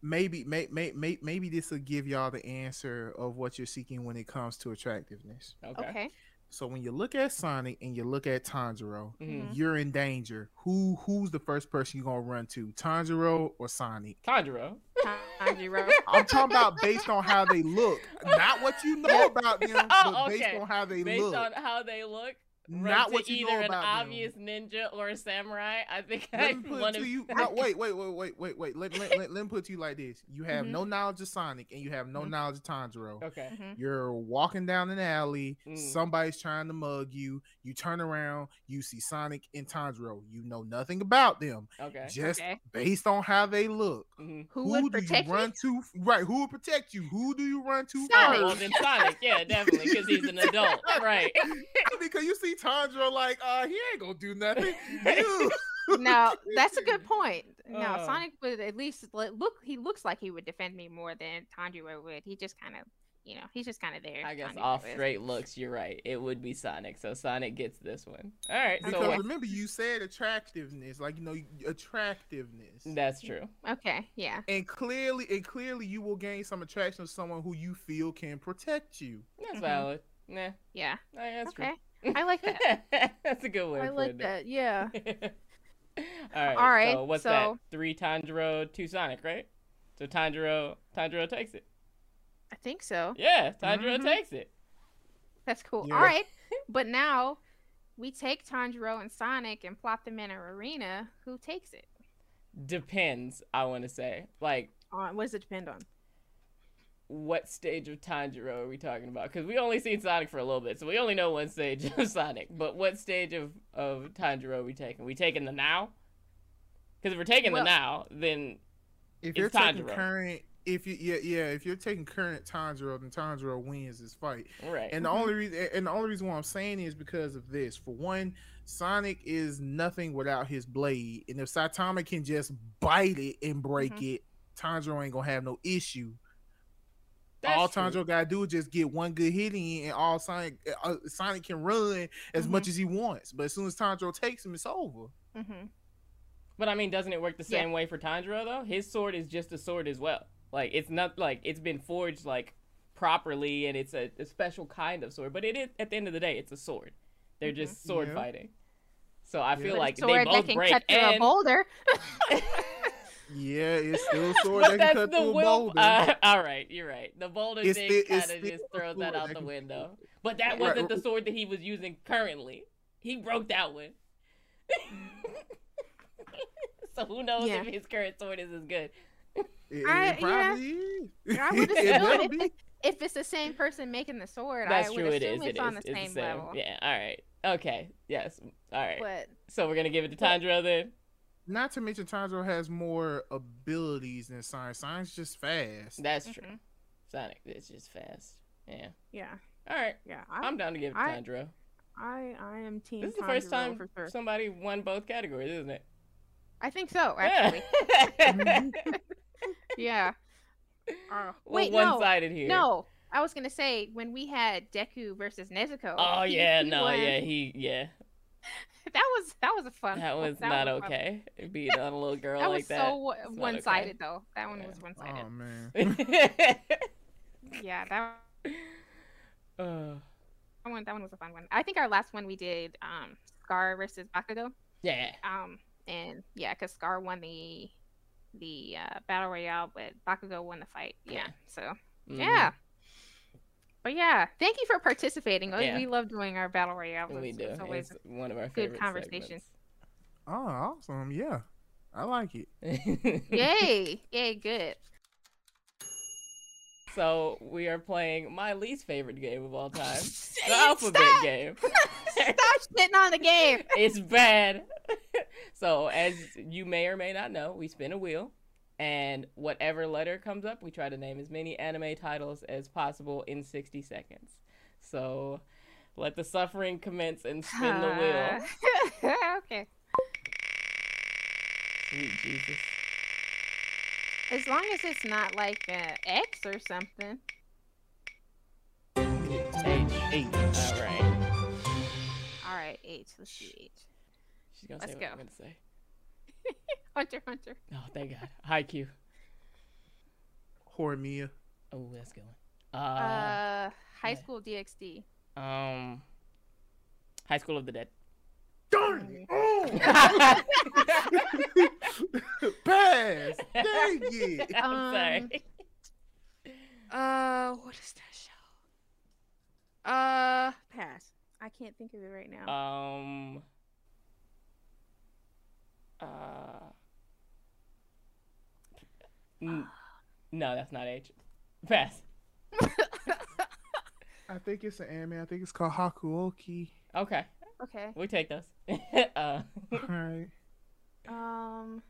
Maybe, may, may, may, maybe this will give y'all the answer of what you're seeking when it comes to attractiveness. Okay. Okay. So when you look at Sonic and you look at Tanjiro, Mhm. you're in danger. Who who's the first person you're gonna run to, Tanjiro or Sonic? Tanjiro. I'm talking about based on how they look, not what you know about them, Oh, but based on how they Based look. on how they look, Not to what you either know an about them. obvious ninja or a samurai. I think I Let put want to you. No, wait, wait, wait, wait, wait, wait. Let, let, let, let me put it to you like this: You have Mhm. no knowledge of Sonic, and you have no Mhm. knowledge of Tanjiro. Okay. Mhm. You're walking down an alley. Mm. Somebody's trying to mug you. You turn around. You see Sonic and Tanjiro. You know nothing about them. Okay. Just Okay. based on how they look. Mhm. Who, Who, would do protect you me? run to? Right. Who will protect you? Who do you run to Sonic. Oh, well, first? then Sonic, yeah, definitely, because he's an adult, right? because you see Tanjiro like, uh, he ain't gonna do nothing. You. no, that's a good point. No, Uh. Sonic would at least look. He looks like he would defend me more than Tanjiro would. He just kind of, you know, he's just kind of there. I guess Tanjiro off is. straight looks, you're right. It would be Sonic, so Sonic gets this one. All right, Because what- remember, you said attractiveness, like you know, attractiveness. that's true. Okay, yeah. and clearly, and clearly, you will gain some attraction to someone who you feel can protect you. That's Mhm. valid. Nah, Yeah. nah, that's Okay. true. I like that. that's a good way. I like putting that. Yeah. All right. All right, So what's so- that? Three Tanjiro, two Sonic, right? So Tanjiro, Tanjiro takes it. I think so. Yeah, Tanjiro Mhm. takes it. That's cool. Yeah. All right. But now we take Tanjiro and Sonic and plop them in an arena. Who takes it? Depends. I want to say, like, On what does it depend on? What stage of Tanjiro are we talking about? Because we only seen Sonic for a little bit, so we only know one stage of Sonic. But what stage of of Tanjiro are we taking? We taking the now? Because if we're taking Well- the now, then If It's you're taking current, if you yeah yeah, if you're taking current Tanjiro, then Tanjiro wins this fight. right. And the Mhm. only reason, and the only reason why I'm saying is because of this. For one, Sonic is nothing without his blade, and if Saitama can just bite it and break Mhm. it, Tanjiro ain't gonna have no issue. That's all true. Tanjiro gotta do is just get one good hit in, and all Sonic uh, Sonic can run as much Mhm. as he wants. But as soon as Tanjiro takes him, it's over. hmm But I mean, doesn't it work the Yeah. same way for Tanjiro though? His sword is just a sword as well. Like it's not like it's been forged like properly and it's a, a special kind of sword. But it is at the end of the day, it's a sword. They're just sword Yeah. fighting. So I Yeah. feel like a they sword both that can break cut through a and. boulder. Yeah, it's still a sword that can cut the through a boulder. Uh, all right, you're right. The boulder It's thing kind of just throws that out that the window. But that Right, wasn't the sword that he was using currently. He broke that one. so who knows Yeah. if his current sword is as good? It, it I- yeah. probably is. I would assume will if, it- if it's the same person making the sword, That's I would true. It assume is. it's It on is. the It's same, the same. level. Yeah. All right. Okay. Yes. All right. But so we're gonna give it to but- Tanjiro then. Not to mention Tanjiro has more abilities than Sonic. Sonic's just fast. That's true. mhm. Sonic is just fast. Yeah. yeah, All right. yeah. I, I'm down to give it to I- Tanjiro. I, I am team. This is the first time for sure. somebody won both categories, isn't it? I think so. Actually, Yeah. yeah. Uh, wait, no, one-sided here. no. I was gonna say when we had Deku versus Nezuko. Oh he- yeah, he no, won. yeah, he, yeah. That was that was a fun. That was that not was a fun- okay. Being on a little girl That like was that. so It's not one sided okay. though. That one Yeah. was one sided. Oh man. yeah, that Uh, that one that one was a fun one. I think our last one we did um Scar versus Bakugo. yeah. Um and yeah, because Scar won the the uh, battle royale, but Bakugo won the fight. Yeah, Yeah. so Mhm. yeah. But yeah, thank you for participating. We- Yeah. We love doing our battle royale. We It's- do. It's always It's one of our good favorite conversation. Oh, awesome. Yeah, I like it. yay, yay, good. so we are playing my least favorite game of all time, the Stop! alphabet game. Stop shitting on the game. it's bad. so as you may or may not know, we spin a wheel, and whatever letter comes up, we try to name as many anime titles as possible in 60 seconds. So let the suffering commence and spin the wheel. Uh, okay. Sweet Jesus. As long as it's not like uh, X or something. H. H. All right. All right, H. Let's do H. She's gonna Let's say what go. I'm gonna say. Hunter, Hunter. Oh, thank God. Haikyuu. Horimiya. Oh, that's good. Uh, Uh, High yeah. School DxD. um, High School of the Dead. Darn. Oh! Pass. Dang it. I'm Um, sorry. Uh, what is that show? Uh, pass. I can't think of it right now. Um. Uh. N- no, that's not H. Pass. I think it's an anime. I think it's called Hakuoki. Okay, okay. we take those. uh, All right. Um,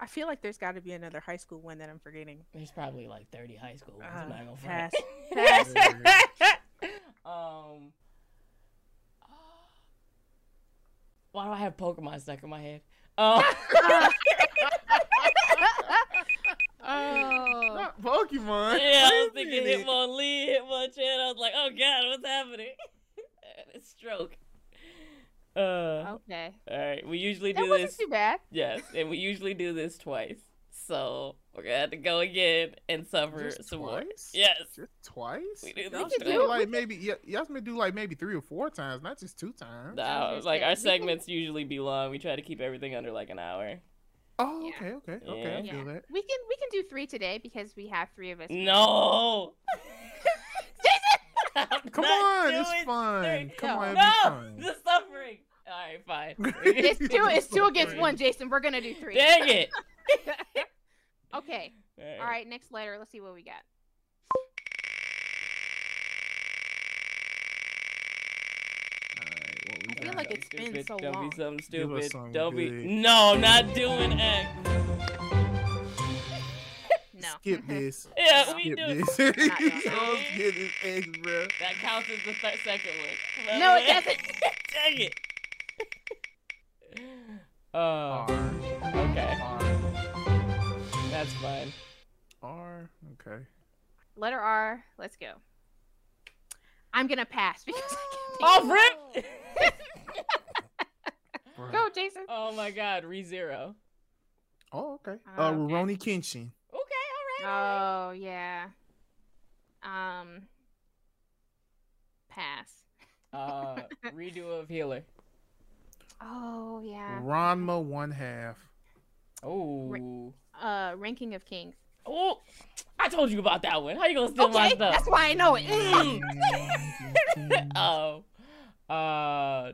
I feel like there's got to be another high school one that I'm forgetting. there's probably like 30 high school ones. I'm Uh, not gonna pass. um. Why do I have Pokemon stuck in my head? Um, oh, Not Pokemon. yeah, I was Wait a thinking minute. Hitmonlee, Hitmonchan. I was like, oh god, what's happening? it's stroke. Uh, okay. all right. We usually do That do wasn't this. too bad. Yes, and we usually do this twice. So we're gonna have to go again and suffer Just some more. twice? Yes. Just twice? We do Y'all this should twice. do like maybe y- y'all should do like maybe three or four times, not just two times. Nah, was like gonna our say, we can- segments usually be long. We try to keep everything under like an hour. Oh, Yeah. okay, okay, okay. I Yeah. feel that. We can we can do three today because we have three of us. No. I'm Come not on, it's doing fun. three. Come No. on, No, it'll be the suffering. All right, fine. It's two. It's two against one, Jason. We're gonna do three. Dang it. okay. All right. Next letter. Let's see what we got. Alright, what we I feel like it's been Stupid. so Don't long. be something Give us stupid. something Don't be. good. No, not doing X. No. Skip this. Yeah, we Skip do. this. Not doing oh, this X, bro. That counts as the th- second one. No, it doesn't. Dang it. Uh, R. okay, R. that's fine. R. Okay. letter R. Let's go. I'm gonna pass because I can't. Oh, rip! Go, Jason. oh my God, ReZero. Oh, okay. Oh, Uh, okay. Rurouni Kenshin. Okay, all right. all right. Oh yeah. Um. Pass. Uh, redo of healer. Oh yeah. Ranma one half. Oh, Uh, ranking of kings. oh, I told you about that one. How you gonna steal my Okay, stuff? that's why I know it. Mm. oh, uh, uh,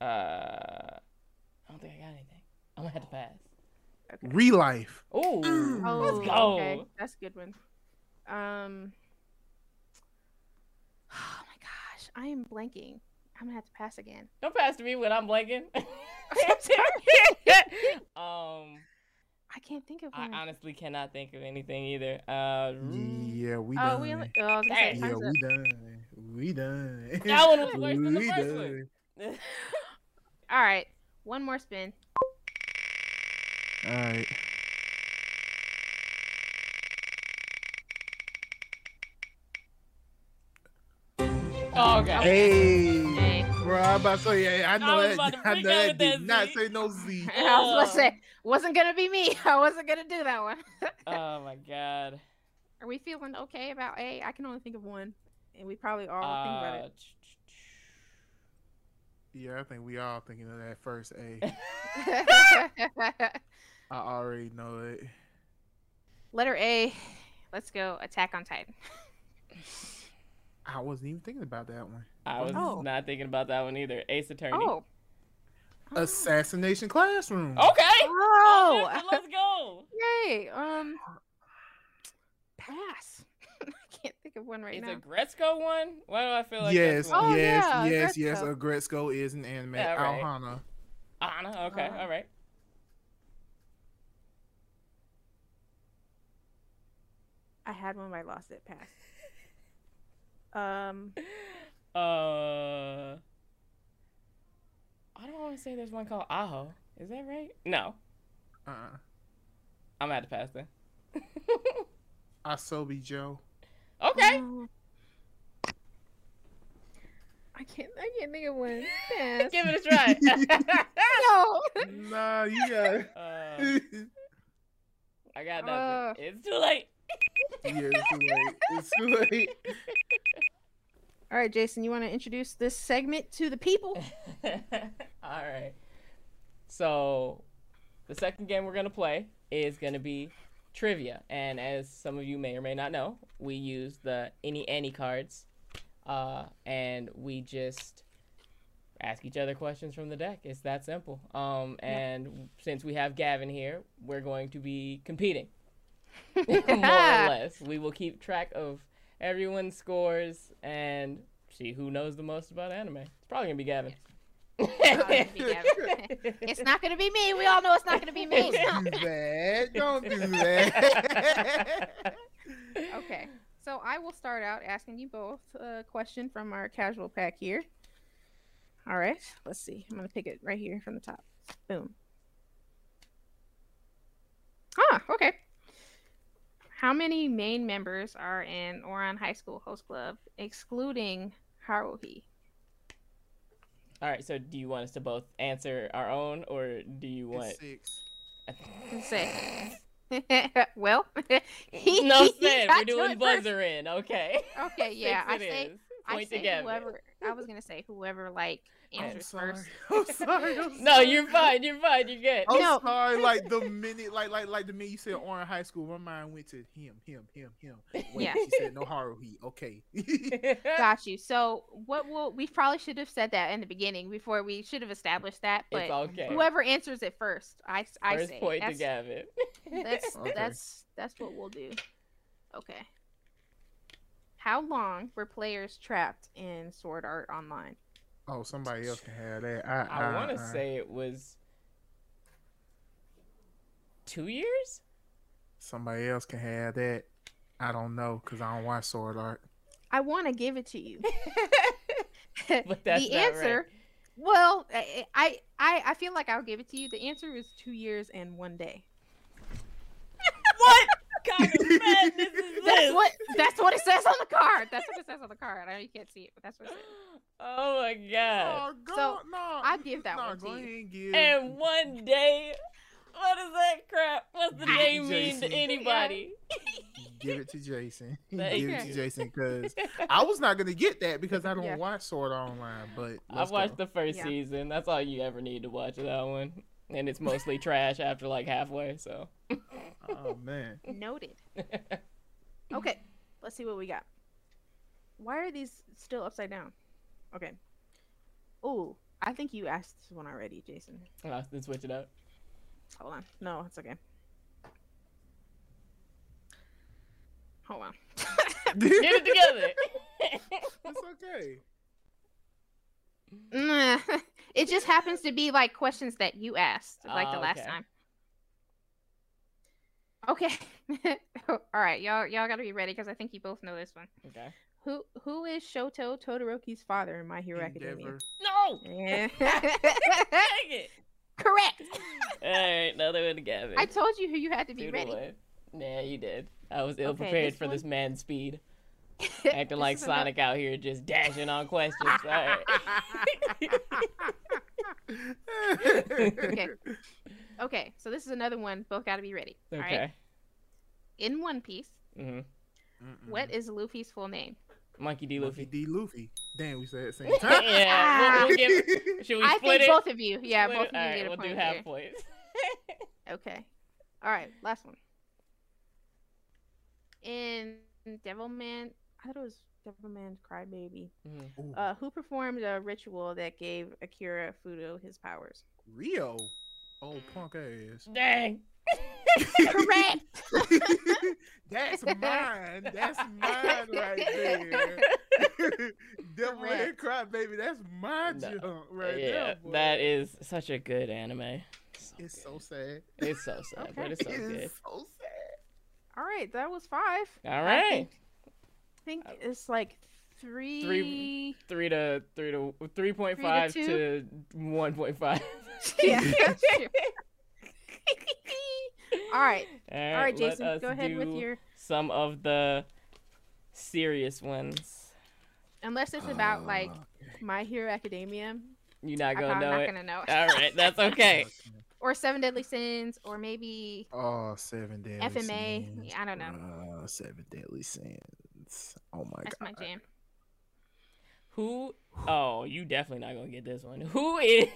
I don't think I got anything. I'm gonna have to pass. Relife. Ooh, Oh, let's go. okay. That's a good one. Um. Oh my gosh, I am blanking. I'm gonna have to pass again. Don't pass to me when I'm blanking. um, I can't think of I honestly cannot think of anything either. Uh, Yeah, we oh, done. we only. Oh, I was gonna say, yeah, time's up. we done. We done. That one was worse than the first done. one. All right, one more spin. All right. oh, okay. Hey. Hey. Bro, I'm about to say, yeah, I know was that. about to I know out that did that not Z. say no Z. I was gonna say wasn't gonna be me. I wasn't gonna do that one. Oh my god. Are we feeling okay about A? I can only think of one, and we probably all think about Uh, it. Yeah, I think we all thinking of that first A. I already know it. Letter A. Let's go. Attack on Titan. I wasn't even thinking about that one. I was Oh. not thinking about that one either. Ace Attorney. Oh. Assassination Classroom. Okay. Oh. Oh, let's go. Yay. Um. Pass. I can't think of one right It's now. Is Aggretsuko one. Why do I feel like yes, that's one? Oh, yes, yeah, yes, yes. Gretzko. Aggretsuko is an anime. Yeah, right. Alhana. Anna. Okay. Uh, all right. I had one, but I lost it. Pass. Um. Uh. I don't want to say there's one called Aho. Is that right? No. Uh, I'm at to pass then. Asobi Joe. okay. oh. I can't. I can't think of one. Pass. Give it a try. no. nah, you got. uh, I got nothing. Uh. it's too late. yeah, it's too late. It's too late. All right, Jason. You want to introduce this segment to the people? All right. So, the second game we're gonna play is gonna be trivia, and as some of you may or may not know, we use the any any cards, uh, and we just ask each other questions from the deck. It's that simple. Um, and since we have Gavin here, we're going to be competing, more or less. We will keep track of everyone's scores and see who knows the most about anime. It's probably gonna be Gavin. Probably gonna be Gavin. it's not gonna be me. We all know it's not gonna be me. Don't do that. Don't do that. okay. So I will start out asking you both a question from our casual pack here. All right. Let's see. I'm gonna pick it right here from the top. Boom. Ah, okay. How many main members are in Ouran High School Host Club, excluding Haruhi? All right. So, do you want us to both answer our own, or do you want? It's six. Let's say. well, no he said. got We're doing buzzer in. Okay. Okay, yeah, Six I it say, is. I Point say to Gavin. whoever. I was gonna say whoever like I'm sorry. first. I'm sorry. I'm No, you're fine. You're fine. You're good. I'm No. sorry. Like the minute, like like like the minute you said Orange High School, my mind went to him, him, him, him. Wait, Yeah. she said no Haruhi. Okay. Got you. So what will we probably should have said that in the beginning before we should have established that. But it's okay. whoever answers it first, I I First say point to that's, Gavin. that's Okay. that's that's what we'll do. Okay. How long were players trapped in Sword Art Online? Oh, somebody else can have that. I I want to say it was two years. somebody else can have that. I don't know because I don't watch Sword Art. I want to give it to you. But that's the not right. answer. Well, I, I I I feel like I'll give it to you. The answer is two years and one day. What? God kind of madness is That's what that's what it says on the card. That's what it says on the card. I know you can't see it, but that's what it says. Oh my god. Oh, go, So, no, I'd give that no, one to go you. and give. And one day, what is that crap? What's the Give day mean to anybody? give it to Jason. Thank give it to Jason because I was not gonna get that because I don't Yeah. watch Sword Online. But I've watched go. the first Yeah. season. That's all you ever need to watch that one. And it's mostly trash after like halfway, so. Oh man. Noted. Okay, let's see what we got. Why are these still upside down? Okay. Oh, I think you asked this one already, Jason. Oh, let's switch it up. Hold on. No, it's okay. Hold on. Get it together. It's okay. Nah, it just happens to be like questions that you asked, like the Ah, last okay. time. Okay. All right, y'all y'all got to be ready because I think you both know this one. okay. Who who is Shoto Todoroki's father in My Hero Academia? No! Yeah. Dang it! Correct. Alright, another one to Gavin. I told you who you had to be Two to ready. one. Nah, you did. I was ill prepared this for one- this man's speed. This Acting like is ano- Sonic out here just dashing on questions. Alright. Okay. Okay, so this is another one. Both got to be ready. All right. Okay. In One Piece, hmm what is Luffy's full name? Monkey D. Luffy Luffy. D. Luffy. Damn, we said it at the same time. yeah. We'll, we'll give, should we I split think it? both of you. Yeah, Split both of you Alright, get a we'll point do half there. points. Okay. All right, last one. In Devilman, I thought it was Devilman Crybaby. Ooh, Uh, who performed a ritual that gave Akira Fudo his powers? Ryo. Oh, punk ass. Dang. Correct. That's mine. That's mine right there. Devilman Crybaby. That's my No. junk right yeah, there. boy. that is such a good anime. So It's good. so sad. It's so sad, but it's so It good. is so sad. All right, that was five. All right. I right. Think, I think Uh, it's like three. Three to three to three point five two? to one point five. yeah. that's true. All right. All All right, Jason, go ahead with your. some of the serious ones. Unless it's about like Oh, My Hero Academia, You're not I'm gonna know not it. gonna know. All right, that's okay. or Seven Deadly Sins, or maybe Oh, seven deadly FMA. sins. Yeah, I don't know. Uh, seven deadly sins. Oh my god. that's my jam. Who? Oh, you definitely not gonna get this one. Who is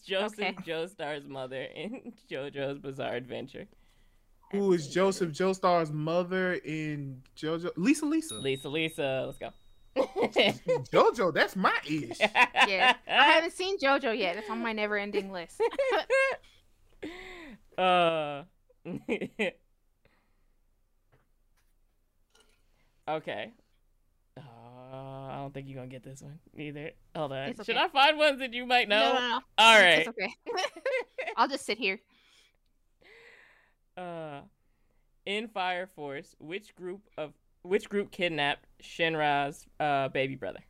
Joseph Okay. Joestar's mother in JoJo's Bizarre Adventure? Who is Joseph Joestar's mother in JoJo? Lisa Lisa. Lisa, Lisa, let's go. JoJo, that's my ish. Yeah, I haven't seen JoJo yet. It's on my never-ending list. uh. Okay. Uh, I don't think you're gonna get this one either. Hold on. It's Should. I find ones that you might know? no, no, no. All It's okay. I'll just sit here. Uh, in Fire Force, which group of which group kidnapped Shinra's uh baby brother?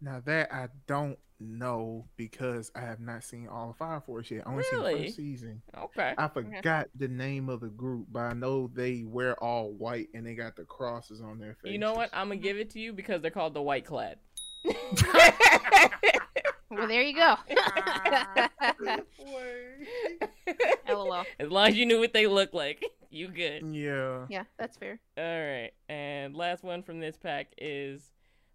Now that I don't know because I have not seen all of Fire Force yet. I only seen the first season. Okay. I forgot the name of the group, but I know they wear all white and they got the crosses on their face. You know what? I'm gonna give it to you because they're called the White Clad. Well, there you go. LOL. as long as you knew what they look like, you good. Yeah. Yeah, that's fair. All right, and last one from this pack is,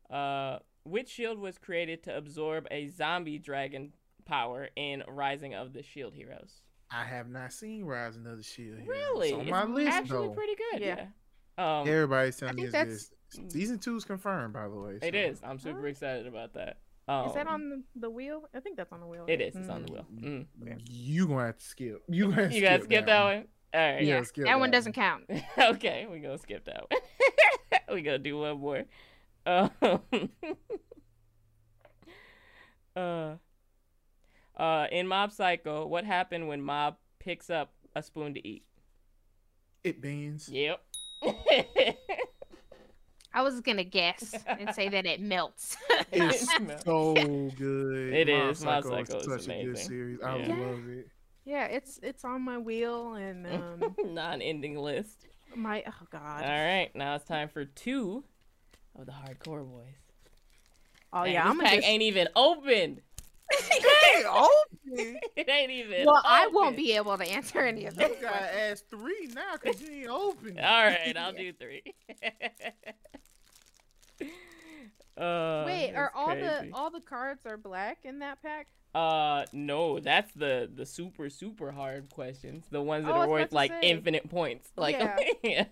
uh, which shield was created to absorb a zombie dragon power in Rising of the Shield Heroes? I have not seen Rising of the Shield. Heroes. Really? It's on It's my list Actually, though. pretty good. Yeah. Yeah. Um, Everybody's telling me think it's that's- good. Season two is confirmed, by the way. it so- is. I'm super excited about that. Um, Is that on the, the wheel? I think that's on the wheel. It is. It's on the wheel. Mm. Mm. You gonna have to skip. You gonna have to You gotta skip that one. All right. Yeah, Yeah, skip that one doesn't count. okay, we gonna skip that one. we gonna do one more. Um, uh, uh, in Mob Psycho, what happened when Mob picks up a spoon to eat? It bends. Yep. I was gonna guess and say that it melts. It's so good. It Mob is. Mob Psycho Psycho is such a good series. I Yeah. love it. yeah, it's it's on my wheel and um Non-ending list. My oh god. All right, now it's time for two of the hardcore boys. oh Man, yeah, this I'm gonna pack just. ain't even opened. Hey, open. It ain't even. Well, I won't be able to answer any of those. You those. gotta ask three now because you ain't open. All right, I'll do three. Uh, Wait, are all crazy. the all the cards are black in that pack? Uh, no, that's the the super super hard questions. The ones that Oh, are worth like say. infinite points. Like, Yeah. yeah.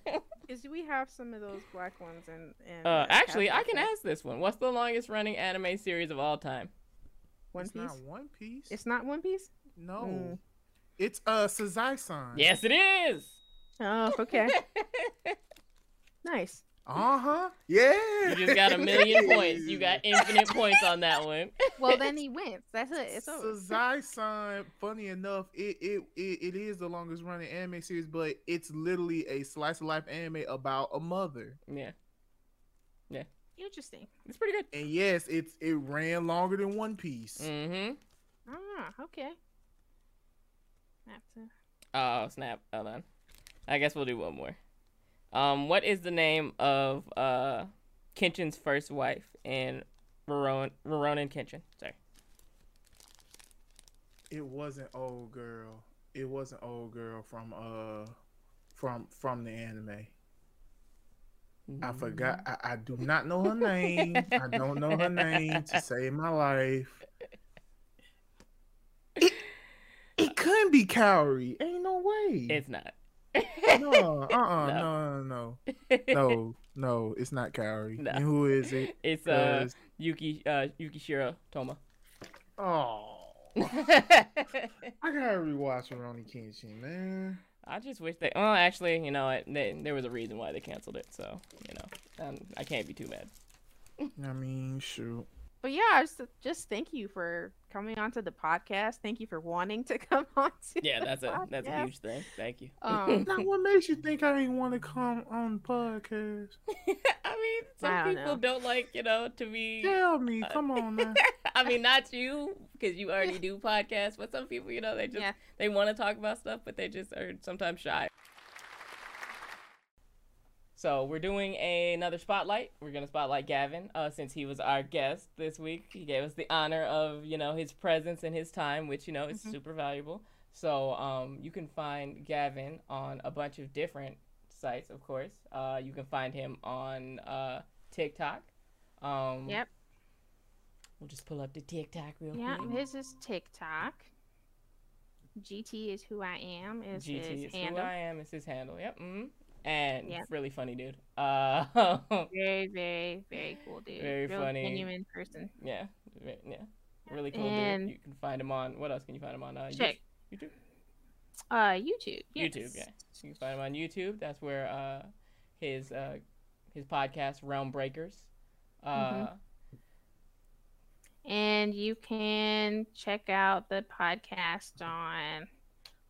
Is we have some of those black ones and. in Uh, uh, actually, I can ask this one. What's the longest running anime series of all time? One it's Piece. not One Piece. It's not One Piece. no. Mm. It's uh Sazae-san. Yes, it is. Oh, okay, nice. Uh huh. Yeah. You just got a million points. You got infinite points on that one. Well, then he wins. That's it. It's over. Sazae-san, funny enough, it, it it it is the longest running anime series, but it's literally a slice of life anime about a mother. Yeah. Yeah, Interesting. it's pretty good. And yes, it's it ran longer than One Piece. Mm-hmm. Ah, okay. Have to. Oh snap! Hold on. I guess we'll do one more. Um, what is the name of uh Kenshin's first wife in Rurouni Rurouni Kenshin? Sorry. It wasn't old girl. It wasn't old girl from uh from from the anime. I forgot. I, I do not know her name. I don't know her name to save my life. It, it couldn't be Kaoru. Ain't no way. It's not. No, uh, uh No. no, no, no, no, no. It's not Kaoru. No. And who is it? It's uh 'Cause- Yuki uh Yukishiro Tomoe. oh, I I gotta rewatch Rurouni Kenshin, man. I just wish they. Well, actually, you know, what, they, there was a reason why they canceled it, so you know, um, I can't be too mad. I mean, shoot. But yeah, just just thank you for coming onto the podcast. Thank you for wanting to come on. To Yeah, the that's a that's a huge thing. Thank you. Um, Now, what makes you think I ain't want to come on the podcast? I mean, some I don't people know. don't like you know to be. Tell me, Uh, come on now. I mean, not you, because you already do podcasts. But some people, you know, they just Yeah. they want to talk about stuff, but they just are sometimes shy. So we're doing a, another spotlight. We're gonna spotlight Gavin, uh, since he was our guest this week. He gave us the honor of you know his presence and his time, which you know is Mhm. super valuable. So um, you can find Gavin on a bunch of different sites, of course. Uh, you can find him on uh, TikTok. Um, Yep. We'll just pull up the TikTok real yeah, quick. Yeah, his is TikTok. GT is who I am. Is GT his is who handle. I am. Is his handle. Yep. mm And Yep. really funny dude. Uh, Very, very, very cool dude. Very Real funny. genuine person. yeah, yeah, really cool And- dude. You can find him on what else can you find him on? Uh, Check. YouTube. Uh, YouTube. YouTube, yeah. You can find him on YouTube. That's where uh, his uh, his podcast Realmbreakers. Uh, Mhm. And you can check out the podcast on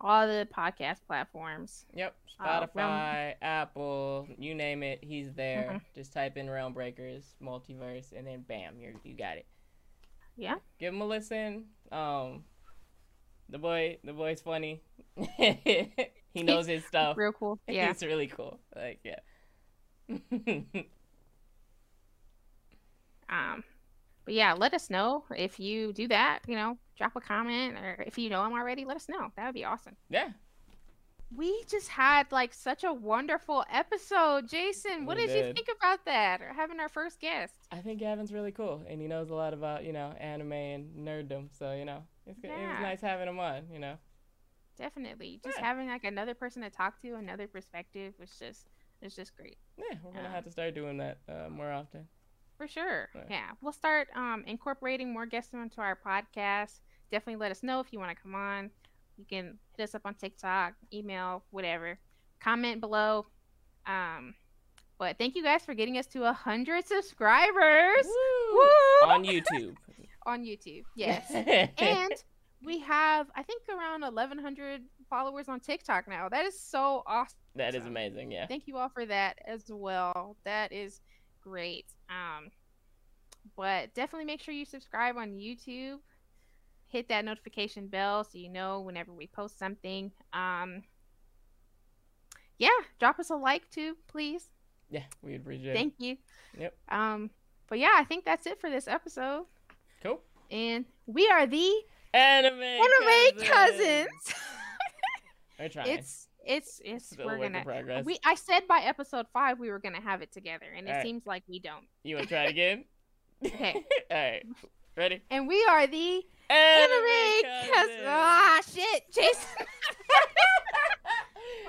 all the podcast platforms. Yep. Uh, Spotify, Apple, you name it, he's there. Mhm. Just type in Realmbreakers Multiverse, and then bam, you you got it. Yeah. Give him a listen. Um, the boy, the boy's funny. he knows his stuff. Real cool. Yeah. He's really cool. Like, yeah. Um, but yeah, let us know if you do that. You know, drop a comment, or if you know him already, let us know. That would be awesome. yeah. We just had like such a wonderful episode, Jason. What We did, you think about that? Or having our first guest? I think Gavin's really cool, and he knows a lot about you know anime and nerddom. So you know, it's good. it was nice having him on. You know. Definitely, just Yeah. having like another person to talk to, another perspective was just it's just great. Yeah, we're gonna Um, have to start doing that uh, more often. For sure. Right. Yeah. We'll start um, incorporating more guests into our podcast. Definitely let us know if you want to come on. You can hit us up on TikTok, email, whatever. Comment below. Um, but thank you guys for getting us to a hundred subscribers Woo! Woo! On YouTube. on YouTube. Yes. and we have I think around 1100 followers on TikTok now. That is so awesome. that is amazing. Yeah. Thank you all for that as well. That is great. Um, but definitely make sure you subscribe on YouTube. Hit that notification bell so you know whenever we post something. Um, yeah, drop us a like too, please. Yeah, we appreciate it. Thank you. Yep. Um, but yeah, I think that's it for this episode. Cool. And we are the Anime, Anime Cousins. We're trying. it's it's it's Still we're gonna progress. we I said by episode five we were gonna have it together, and it Alright. seems like we don't. You want to try it again? Okay. All right. Ready? And we are the Anime, Cousins. Ah, shit, Jason.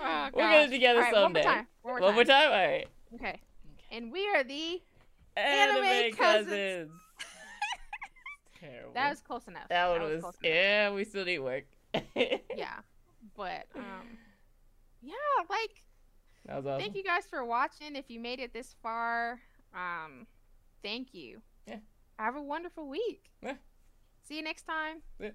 Oh, it gosh. together All right, someday. One more time. One more One more time. time. All right. Okay. And we are the. Anime, Anime cousins. Cousins. That was close enough. that one was. close yeah, we still need work. Yeah. But um, yeah, like That was awesome. thank you guys for watching. If you made it this far, um, thank you. Yeah. Have a wonderful week. Yeah. See you next time. Yeah.